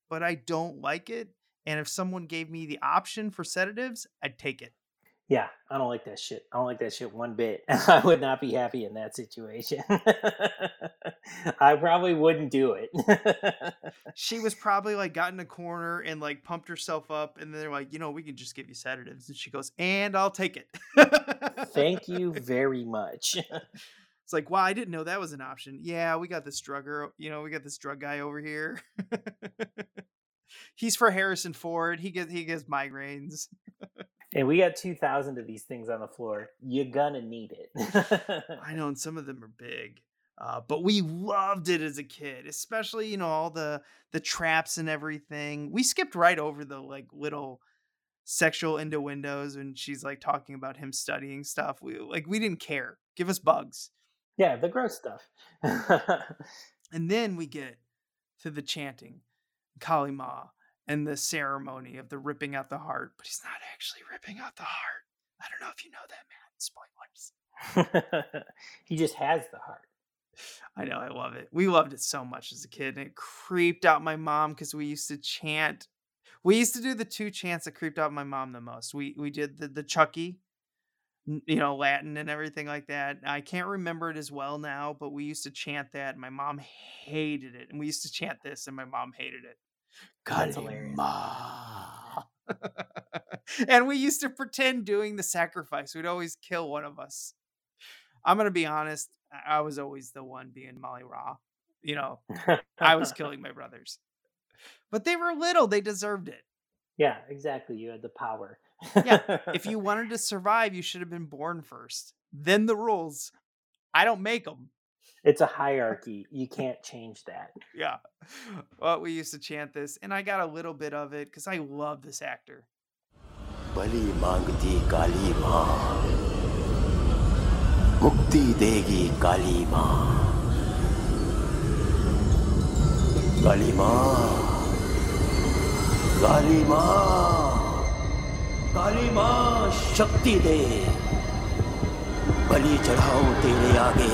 but I don't like it. And if someone gave me the option for sedatives, I'd take it. Yeah, I don't like that shit. I don't like that shit one bit. I would not be happy in that situation. I probably wouldn't do it. she was probably like got in a corner and like pumped herself up, and then they're like, you know, we can just give you sedatives. And she goes, and I'll take it. Thank you very much. It's like, wow, I didn't know that was an option. Yeah, we got this drugger, you know, we got this drug guy over here. He's for Harrison Ford. He gets he gets migraines. And we got 2000 of these things on the floor. You're gonna need it. I know, and some of them are big. Uh, but we loved it as a kid, especially you know all the the traps and everything. We skipped right over the like little sexual innuendos and she's like talking about him studying stuff. We like we didn't care. Give us bugs. Yeah, the gross stuff. and then we get to the chanting, Kali Ma, and the ceremony of the ripping out the heart, but he's not actually ripping out the heart. I don't know if you know that, man. Spoilers. he just has the heart. I know, I love it. We loved it so much as a kid, and it creeped out my mom because we used to chant. We used to do the two chants that creeped out my mom the most. We we did the the Chucky, you know, Latin and everything like that. I can't remember it as well now, but we used to chant that. And my mom hated it, and we used to chant this, and my mom hated it. Kali Ma. and we used to pretend doing the sacrifice. We'd always kill one of us. I'm gonna be honest. I was always the one being Molly Raw. You know, I was killing my brothers, but they were little. They deserved it. Yeah, exactly. You had the power. yeah. If you wanted to survive, you should have been born first. Then the rules. I don't make them It's a hierarchy. You can't change that. Yeah. Well, we used to chant this, and I got a little bit of it because I love this actor. बलि मांगती काली माँ मुक्ति देगी काली माँ काली माँ काली माँ काली माँ शक्ति दे बलि चढ़ाओ तेरे आगे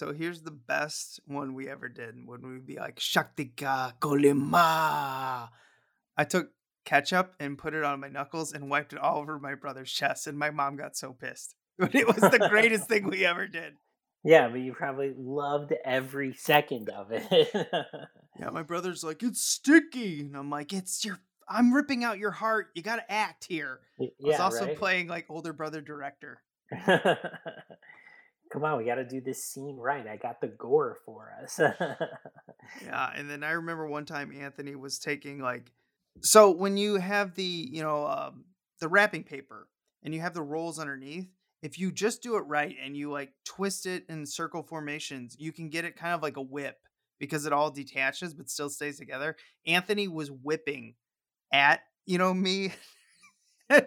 so here's the best one we ever did when we'd be like Shaktika Kolima. I took ketchup and put it on my knuckles and wiped it all over my brother's chest, and my mom got so pissed. But it was the greatest thing we ever did. Yeah, but you probably loved every second of it. Yeah, my brother's like, it's sticky. And I'm like, it's your I'm ripping out your heart. You gotta act here. Y- I was yeah, also right? playing like older brother director. Come on, we got to do this scene right. I got the gore for us. Yeah, and then I remember one time Anthony was taking like so when you have the, you know, um, the wrapping paper and you have the rolls underneath, if you just do it right and you like twist it in circle formations, you can get it kind of like a whip because it all detaches but still stays together. Anthony was whipping at, you know, me.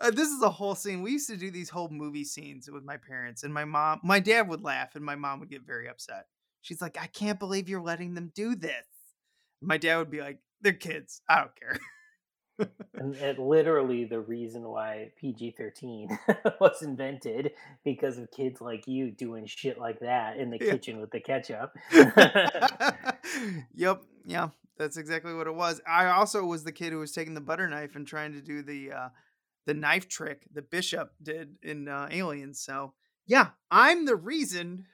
Uh, this is a whole scene. We used to do these whole movie scenes with my parents, and my mom, my dad would laugh, and my mom would get very upset. She's like, I can't believe you're letting them do this. My dad would be like, they're kids. I don't care. And, and literally the reason why PG 13 was invented because of kids like you doing shit like that in the Yeah. kitchen with the ketchup. yep. Yeah. That's exactly what it was. I also was the kid who was taking the butter knife and trying to do the uh the knife trick the Bishop did in uh, Aliens. So yeah, I'm the reason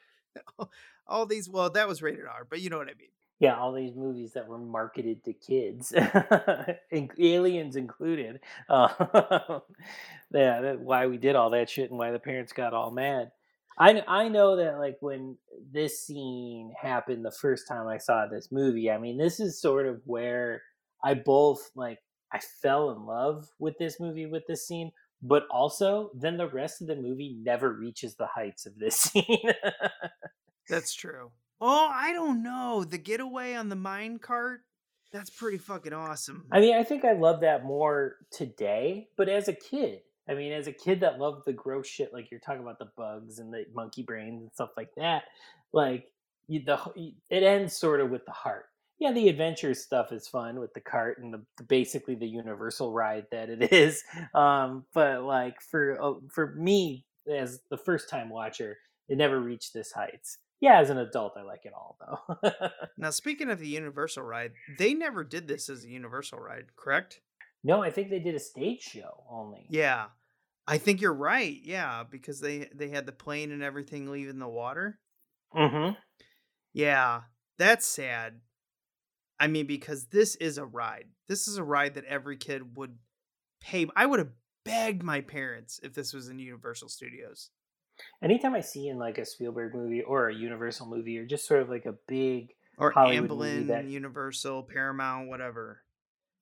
all these well, that was rated R, but you know what I mean. Yeah, all these movies that were marketed to kids, aliens included. Uh, yeah, that, why we did all that shit and why the parents got all mad. I I know that like when this scene happened the first time I saw this movie, I mean this is sort of where I both like I fell in love with this movie with this scene, but also then the rest of the movie never reaches the heights of this scene. That's true. Oh, I don't know. The getaway on the mine cart, that's pretty fucking awesome. I mean, I think I love that more today, but as a kid, I mean, as a kid that loved the gross shit, like you're talking about the bugs and the monkey brains and stuff like that, like you, the it ends sort of with the heart. yeah, the adventure stuff is fun with the cart and the, the basically the universal ride that it is. Um, but like for uh, for me as the first time watcher, it never reached this heights. Yeah, as an adult, I like it all though. Now, speaking of the Universal ride, they never did this as a Universal ride, correct? no, I think they did a stage show only. Yeah, I think you're right. Yeah, because they they had the plane and everything leaving the water. Mm-hmm. Yeah, that's sad. I mean, because this is a ride. This is a ride that every kid would pay. I would have begged my parents if this was in Universal Studios. Anytime I see in like a Spielberg movie or a Universal movie or just sort of like a big Or Hollywood movie Amblin, that Universal, Paramount, whatever.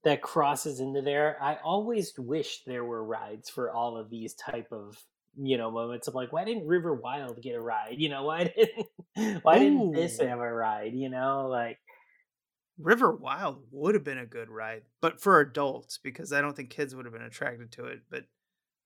that crosses into there, I always wish there were rides for all of these type of you know moments. I'm like, why didn't River Wild get a ride? You know, why didn't why didn't this have a ride? You know, like River Wild would have been a good ride, but for adults because I don't think kids would have been attracted to it. But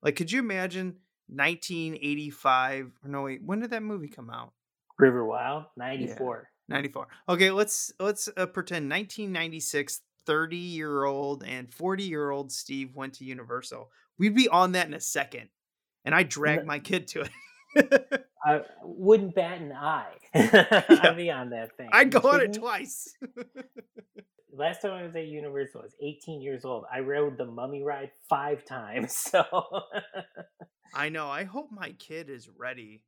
like, could you imagine 1985? Or no, wait, when did that movie come out? River Wild '94. 94. Okay, let's let's uh, pretend 1996 30 year old and 40 year old Steve went to Universal. We'd be on that in a second. And I dragged my kid to it. I wouldn't bat an eye. I'd be on that thing. I'd go on it twice. Last time I was at Universal, I was 18 years old. I rode the Mummy ride five times. So I know. I hope my kid is ready.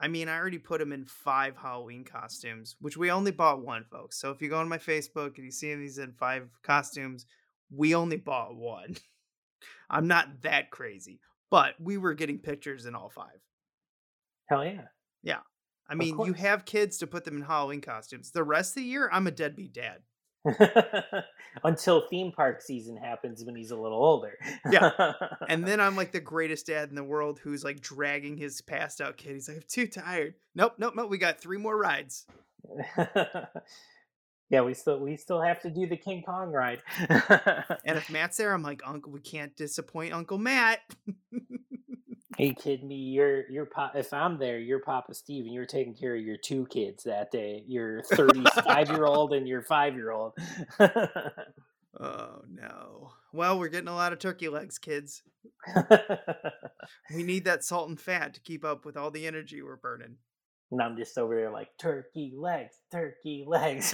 I mean, I already put him in five Halloween costumes, which we only bought one, folks. So if you go on my Facebook and you see him, he's in five costumes. We only bought one. I'm not that crazy, but we were getting pictures in all five. hell yeah. Yeah. I mean, you have kids to put them in Halloween costumes. The rest of the year, I'm a deadbeat dad. Until theme park season happens when he's a little older. Yeah. and then I'm like the greatest dad in the world who's like dragging his passed out kid. He's like, I'm too tired. Nope, nope, nope. We got three more rides. yeah, we still we still have to do the King Kong ride. And if Matt's there, I'm like, Uncle, we can't disappoint Uncle Matt. Are you kidding me? You're you're pop. If I'm there, you're Papa Steve, and you're taking care of your two kids that day. Your 35 year old and your five year old. Oh no. Well, we're getting a lot of turkey legs, kids. We need that salt and fat to keep up with all the energy we're burning. And I'm just over there like turkey legs, turkey legs.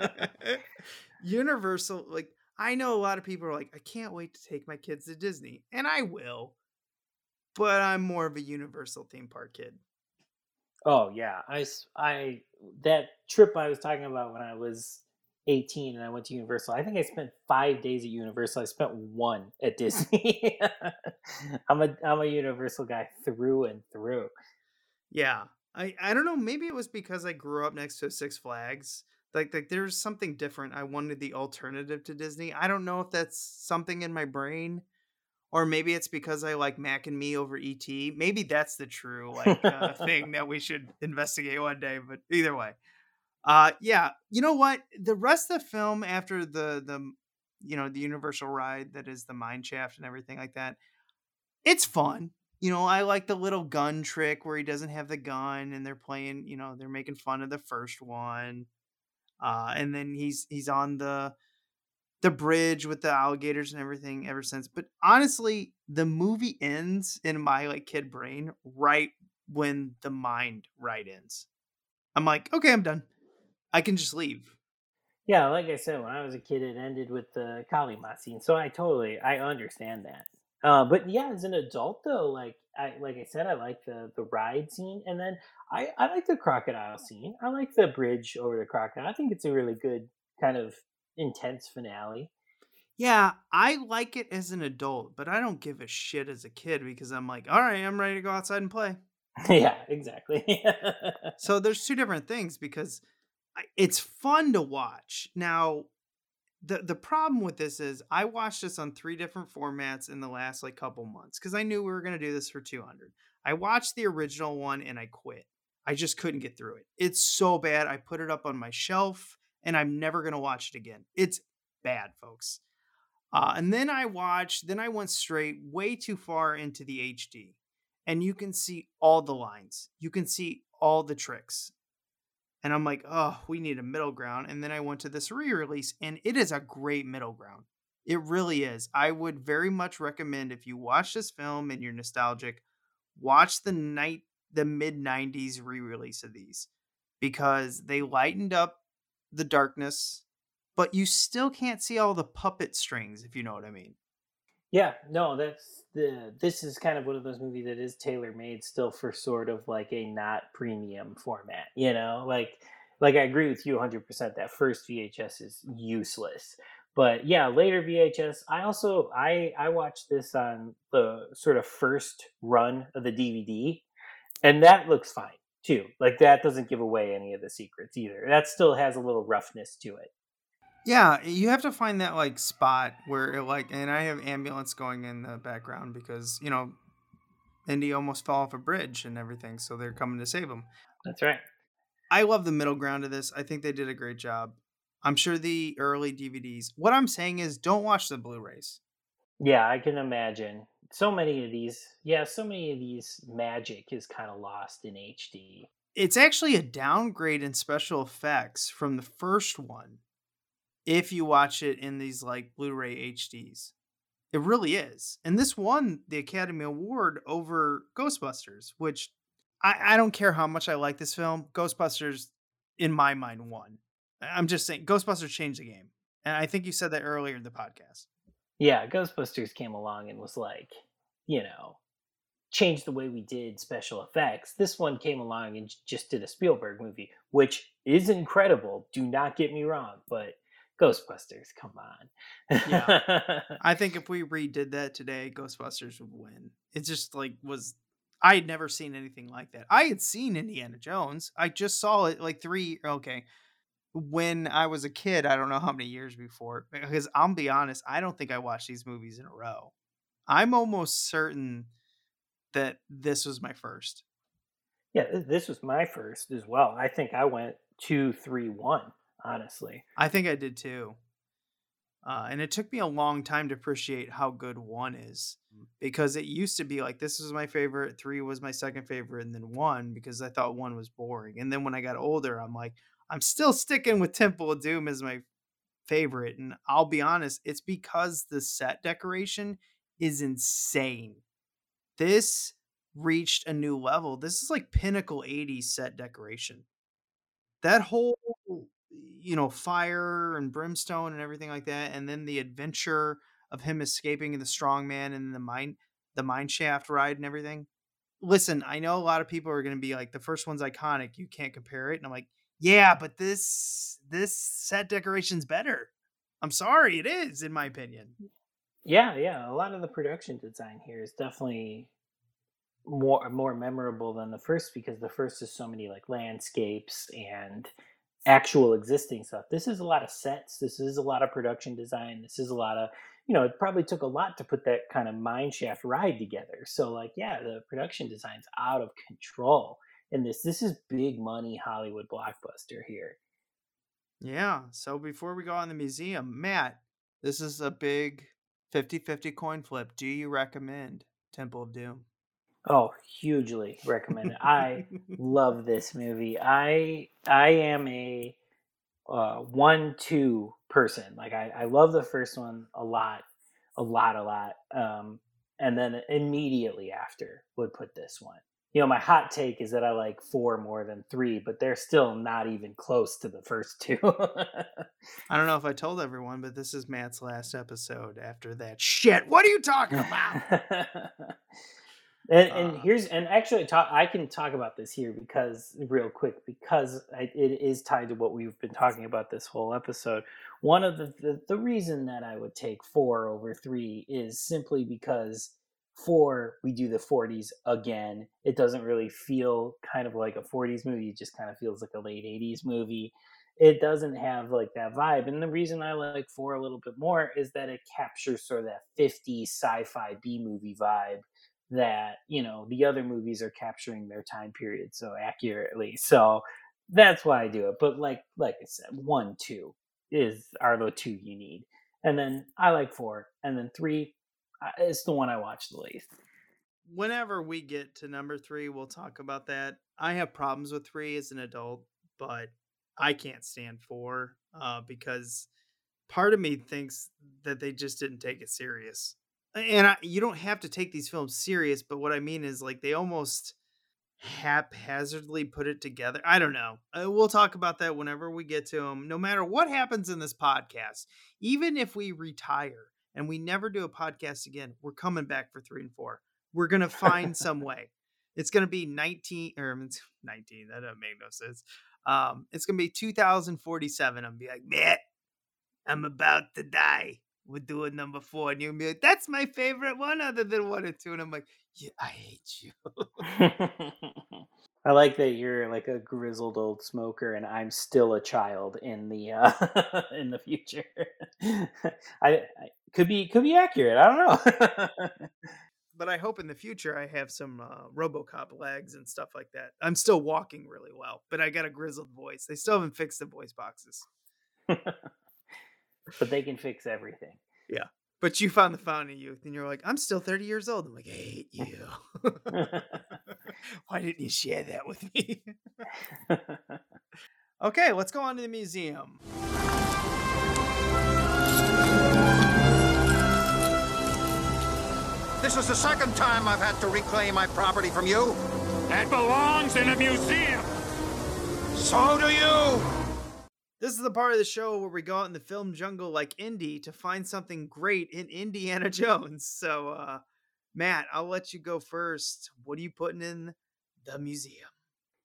Universal, like I know a lot of people are like, I can't wait to take my kids to Disney, and I will. But I'm more of a Universal theme park kid. oh yeah, I I that trip I was talking about when I was 18 and I went to Universal. I think I spent five days at Universal. I spent one at Disney. I'm a I'm a Universal guy through and through. Yeah. I, I don't know, maybe it was because I grew up next to Six Flags. Like like there's something different. I wanted the alternative to Disney. I don't know if that's something in my brain. Or maybe it's because I like Mac and Me over ET. Maybe that's the true like uh, thing that we should investigate one day. But either way, uh, yeah. You know what? The rest of the film after the the you know the Universal ride that is the mine shaft and everything like that, it's fun. You know, I like the little gun trick where he doesn't have the gun and they're playing. You know, they're making fun of the first one. Uh, and then he's he's on the the bridge with the alligators and everything ever since. But honestly, the movie ends in my like kid brain right when the mind right ends. I'm like, okay, I'm done. I can just leave. Yeah, like I said, when I was a kid, it ended with the Kali Ma scene, so I totally I understand that. Uh, but yeah, as an adult though, like I like I said, I like the the ride scene, and then I I like the crocodile scene. I like the bridge over the crocodile. I think it's a really good kind of intense finale. Yeah, I like it as an adult, but I don't give a shit as a kid because I'm like, all right, I'm ready to go outside and play. yeah, exactly. so there's two different things because it's fun to watch. Now, the the problem with this is I watched this on three different formats in the last like couple months because I knew we were gonna do this for 200. I watched the original one and I quit. I just couldn't get through it. It's so bad. I put it up on my shelf and I'm never gonna watch it again. It's bad, folks. Uh, and then I watched, then I went straight way too far into the HD. And you can see all the lines. You can see all the tricks. And I'm like, oh, we need a middle ground. And then I went to this re release, and it is a great middle ground. It really is. I would very much recommend if you watch this film and you're nostalgic, watch the night the mid 90s re-release of these because they lightened up the darkness, but you still can't see all the puppet strings if you know what I mean. Yeah, no, that's the this is kind of one of those movies that is tailor made still for sort of like a not premium format, you know? Like like I agree with you 100% that first VHS is useless. But yeah, later VHS, I also I I watched this on the sort of first run of the DVD and that looks fine too. Like that doesn't give away any of the secrets either. That still has a little roughness to it. Yeah, you have to find that like spot where it like, and I have ambulance going in the background because you know, Indy almost fell off a bridge and everything, so they're coming to save him. That's right. I love the middle ground of this. I think they did a great job. I'm sure the early DVDs. What I'm saying is, don't watch the Blu-rays. Yeah, I can imagine so many of these. Yeah, so many of these magic is kind of lost in HD. It's actually a downgrade in special effects from the first one if you watch it in these like Blu-ray HDs. It really is. And this won the Academy Award over Ghostbusters, which I, I don't care how much I like this film. Ghostbusters, in my mind, won. I'm just saying, Ghostbusters changed the game. And I think you said that earlier in the podcast. Yeah, Ghostbusters came along and was like, you know, changed the way we did special effects. This one came along and just did a Spielberg movie, which is incredible. Do not get me wrong, but Ghostbusters, come on. yeah. I think if we redid that today, Ghostbusters would win. It just like was I had never seen anything like that. I had seen Indiana Jones. I just saw it like three okay. When I was a kid, I don't know how many years before. Because I'll be honest, I don't think I watched these movies in a row. I'm almost certain that this was my first. Yeah, this was my first as well. I think I went two, three, one honestly. I think I did too. Uh, and it took me a long time to appreciate how good one is mm. because it used to be like this was my favorite, three was my second favorite, and then one because I thought one was boring. And then when I got older, I'm like, I'm still sticking with Temple of Doom as my favorite. And I'll be honest, it's because the set decoration is insane. This reached a new level. This is like pinnacle 80s set decoration. That whole you know, fire and brimstone and everything like that, and then the adventure of him escaping the strong man and the mine the mine shaft ride and everything. Listen, I know a lot of people are gonna be like, the first one's iconic, you can't compare it. And I'm like, yeah, but this this set decoration's better. I'm sorry, it is, in my opinion. Mm. Yeah, yeah. A lot of the production design here is definitely more more memorable than the first because the first is so many like landscapes and actual existing stuff. This is a lot of sets. This is a lot of production design. This is a lot of, you know, it probably took a lot to put that kind of mine shaft ride together. So like, yeah, the production design's out of control in this. This is big money Hollywood blockbuster here. Yeah. So before we go on the museum, Matt, this is a big 50-50 coin flip. Do you recommend Temple of Doom? Oh, hugely recommend it. I love this movie. I I am a uh, one two person. Like I, I love the first one a lot, a lot, a lot. Um, and then immediately after would put this one. You know, my hot take is that I like four more than three, but they're still not even close to the first two. I don't know if I told everyone, but this is Matt's last episode after that shit. What are you talking about? And, and uh, here's and actually talk, I can talk about this here because real quick because I, it is tied to what we've been talking about this whole episode. One of the, the the reason that I would take four over three is simply because four we do the 40s again. It doesn't really feel kind of like a 40s movie. It just kind of feels like a late 80s movie. It doesn't have like that vibe. And the reason I like four a little bit more is that it captures sort of that 50s sci-fi B movie vibe that you know the other movies are capturing their time period so accurately so that's why i do it but like like i said one two is are the two you need and then i like four and then three is the one i watch the least whenever we get to number three we'll talk about that i have problems with three as an adult but I can't stand four uh, because part of me thinks that they just didn't take it serious. And I, you don't have to take these films serious, but what I mean is like they almost haphazardly put it together. I don't know. Uh, we'll talk about that whenever we get to them. No matter what happens in this podcast, even if we retire and we never do a podcast again, we're coming back for three and four. We're gonna find some way. It's gonna be nineteen or nineteen. That doesn't make no sense. Um, it's gonna be 2047. I'm gonna be like, Matt, I'm about to die. We're doing number four, and you're gonna be like, that's my favorite one, other than one or two. And I'm like, yeah, I hate you. I like that you're like a grizzled old smoker, and I'm still a child in the uh, in the future. I, I could be could be accurate. I don't know. but I hope in the future I have some uh, RoboCop legs and stuff like that. I'm still walking really well, but I got a grizzled voice. They still haven't fixed the voice boxes. but they can fix everything. Yeah. But you found the fountain of youth and you're like, I'm still 30 years old. I'm like, I hate you. Why didn't you share that with me? okay, let's go on to the museum. This is the second time I've had to reclaim my property from you. That belongs in a museum. So do you. This is the part of the show where we go out in the film jungle like Indy to find something great in Indiana Jones. So, uh, Matt, I'll let you go first. What are you putting in the museum?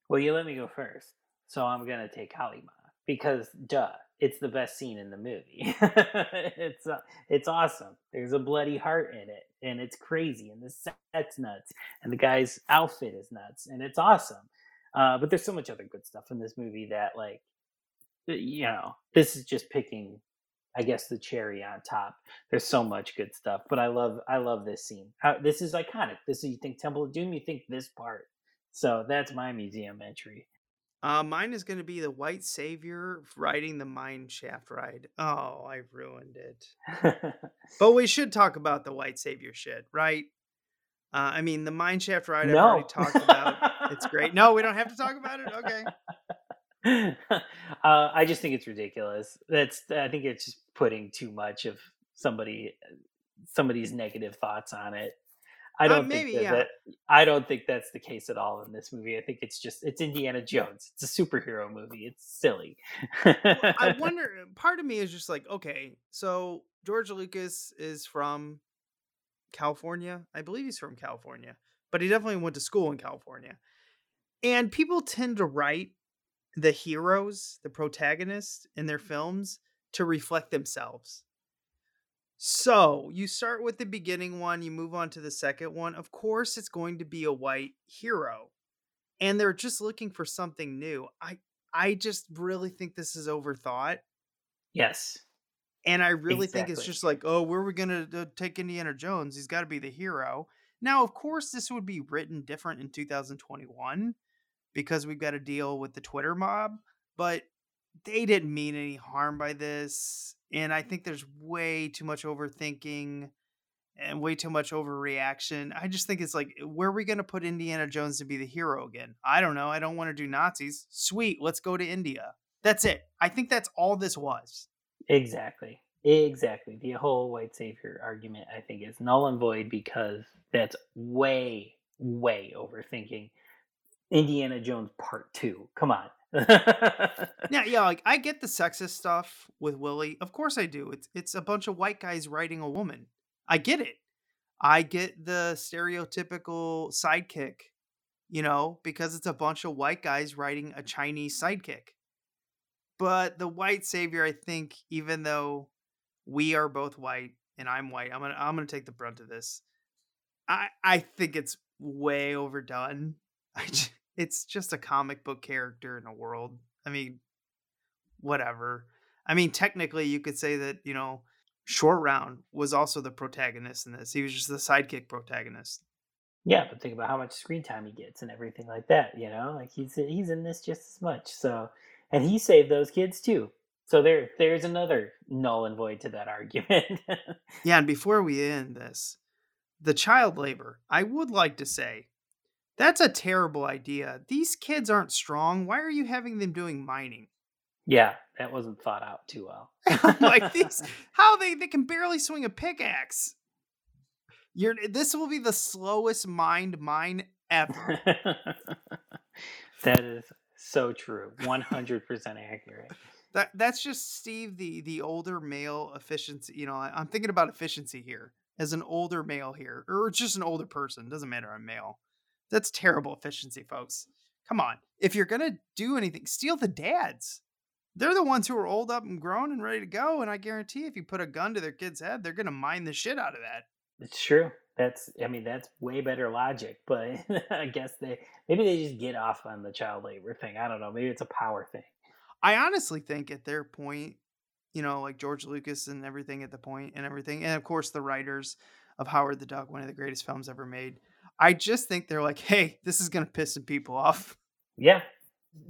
Well, you let me go first. So I'm going to take Kali Ma because, duh, it's the best scene in the movie. it's uh, it's awesome. There's a bloody heart in it, and it's crazy, and the set's nuts, and the guy's outfit is nuts, and it's awesome. Uh, but there's so much other good stuff in this movie that, like, you know, this is just picking, I guess, the cherry on top. There's so much good stuff, but I love I love this scene. This is iconic. This is you think Temple of Doom, you think this part. So that's my museum entry. Uh, mine is going to be the white savior riding the mine shaft ride. Oh, I ruined it. but we should talk about the white savior shit, right? Uh, I mean, the mine shaft ride I've No. already talked about. it's great. No, we don't have to talk about it. Okay. uh, I just think it's ridiculous. That's I think it's just putting too much of somebody somebody's negative thoughts on it. I Uh, don't maybe, think that, yeah. that I don't think that's the case at all in this movie. I think it's just it's Indiana Jones. It's a superhero movie. It's silly. I wonder. Part of me is just like, okay, so George Lucas is from California. I believe he's from California, but he definitely went to school in California. And people tend to write the heroes, the protagonists in their films to reflect themselves. So you start with the beginning one, you move on to the second one. Of course, it's going to be a white hero, and they're just looking for something new. I I just really think this is overthought, yes. and I really think it's just like, oh, where are we gonna uh, take Indiana Jones? He's got to be the hero. Now, of course, this would be written different in 2021 because we've got to deal with the Twitter mob, but they didn't mean any harm by this. And I think there's way too much overthinking and way too much overreaction. I just think it's like, eh, where are we going to put Indiana Jones to be the hero again? I don't know. I don't want to do Nazis. Sweet. Let's go to India. That's it. I think that's all this was. Exactly. Exactly. The whole white savior argument, I think, is null and void because that's way, way overthinking. Indiana Jones Part Two. Come on. Yeah, yeah, like I get the sexist stuff with Willie. Of course I do. It's it's a bunch of white guys writing a woman. I get it. I get the stereotypical sidekick, you know, because it's a bunch of white guys writing a Chinese sidekick. But the white savior, I think, even though we are both white and I'm white, I'm gonna I'm gonna take the brunt of this. I I think it's way overdone. I j- it's just a comic book character in a world. I mean, whatever. I mean, technically, you could say that you know, Short Round was also the protagonist in this. He was just the sidekick protagonist. yeah, but think about how much screen time he gets and everything like that. You know, like he's he's in this just as much. So, and he saved those kids too. So there, there's another null and void to that argument. Yeah, and before we end this, the child labor, I would like to say That's a terrible idea. These kids aren't strong. Why are you having them doing mining? Yeah, that wasn't thought out too well. like these, how they they can barely swing a pickaxe. You're this will be the slowest mined mine ever. that is so true. 100% accurate. That that's just Steve, the the older male efficiency. You know, I, I'm thinking about efficiency here as an older male here, or just an older person. Doesn't matter. I'm male. That's terrible efficiency, folks. Come on. If you're gonna do anything, steal the dads. They're the ones who are old up and grown and ready to go. And I guarantee if you put a gun to their kid's head, they're gonna mine the shit out of that. It's true. That's I mean that's way better logic, but I guess they maybe they just get off on the child labor thing. I don't know. Maybe it's a power thing. I honestly think at their point, you know, like George Lucas and everything at the point and everything, and of course the writers of Howard the Duck, one of the greatest films ever made. I just think they're like, hey, this is gonna piss some people off. Yeah.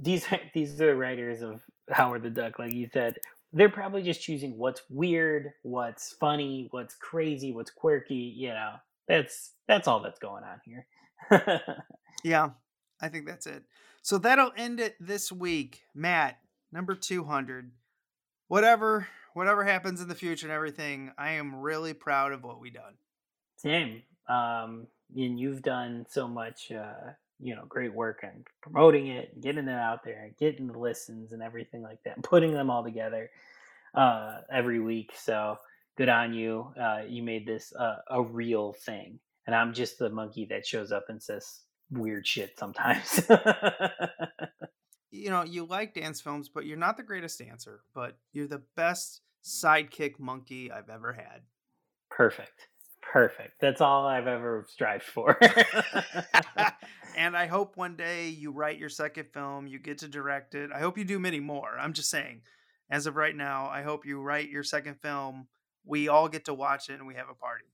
These these are the writers of Howard the Duck, like you said. They're probably just choosing what's weird, what's funny, what's crazy, what's quirky, you know. That's that's all that's going on here. yeah, I think that's it. So that'll end it this week. Matt, number 200. Whatever whatever happens in the future and everything, I am really proud of what we done. Same. Um and you've done so much uh you know great work on promoting it getting it out there getting the listens and everything like that putting them all together uh every week so good on you uh you made this uh, a real thing and i'm just the monkey that shows up and says weird shit sometimes. You know you like dance films but you're not the greatest dancer but you're the best sidekick monkey i've ever had. Perfect perfect that's all i've ever strived for and I hope one day you write your second film, you get to direct it. I hope you do many more. I'm just saying, as of right now, I hope you write your second film. We all get to watch it and we have a party.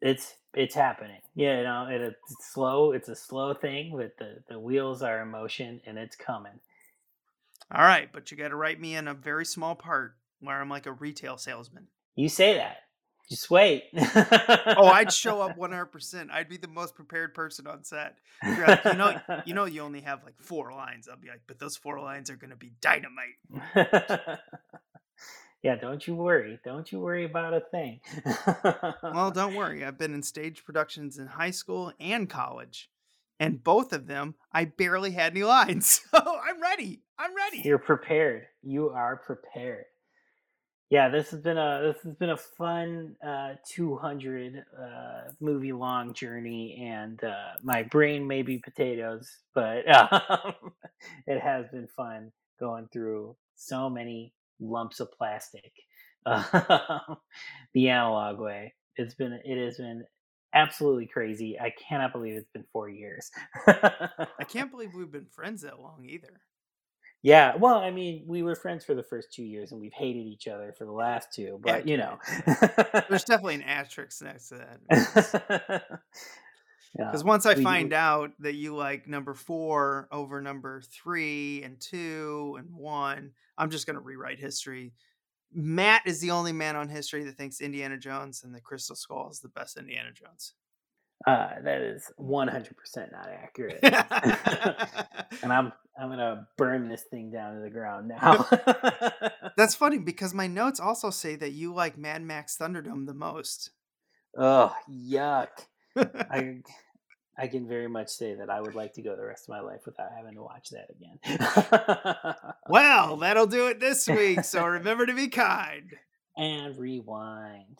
It's it's happening. Yeah, you know, it, it's slow. It's a slow thing, but the the wheels are in motion and it's coming. All right, but you got to write me in a very small part where I'm like a retail salesman. You say that. Just wait. oh, I'd show up 100%. I'd be the most prepared person on set. Like, you know, you know, you only have like four lines. I'll be like, but those four lines are going to be dynamite. yeah, don't you worry. Don't you worry about a thing. well, don't worry. I've been in stage productions in high school and college. And both of them, I barely had any lines. So I'm ready. I'm ready. You're prepared. You are prepared yeah, this has been a this has been a fun uh, 200 uh, movie long journey, and uh, my brain may be potatoes, but um, it has been fun going through so many lumps of plastic the analog way. It's been it has been absolutely crazy. I cannot believe it's been four years. I can't believe we've been friends that long either. Yeah, well, I mean, we were friends for the first two years, and we've hated each other for the last two. But you know, there's definitely an asterisk next to that. Because yeah, once I we, find we, out that you like number four over number three and two and one, I'm just gonna rewrite history. Matt is the only man on history that thinks Indiana Jones and the Crystal Skull is the best Indiana Jones. Uh, that is 100% not accurate. and I'm I'm gonna burn this thing down to the ground now. That's funny because my notes also say that you like Mad Max Thunderdome the most. Oh yuck! I I can very much say that I would like to go the rest of my life without having to watch that again. well, that'll do it this week. So remember to be kind and rewind.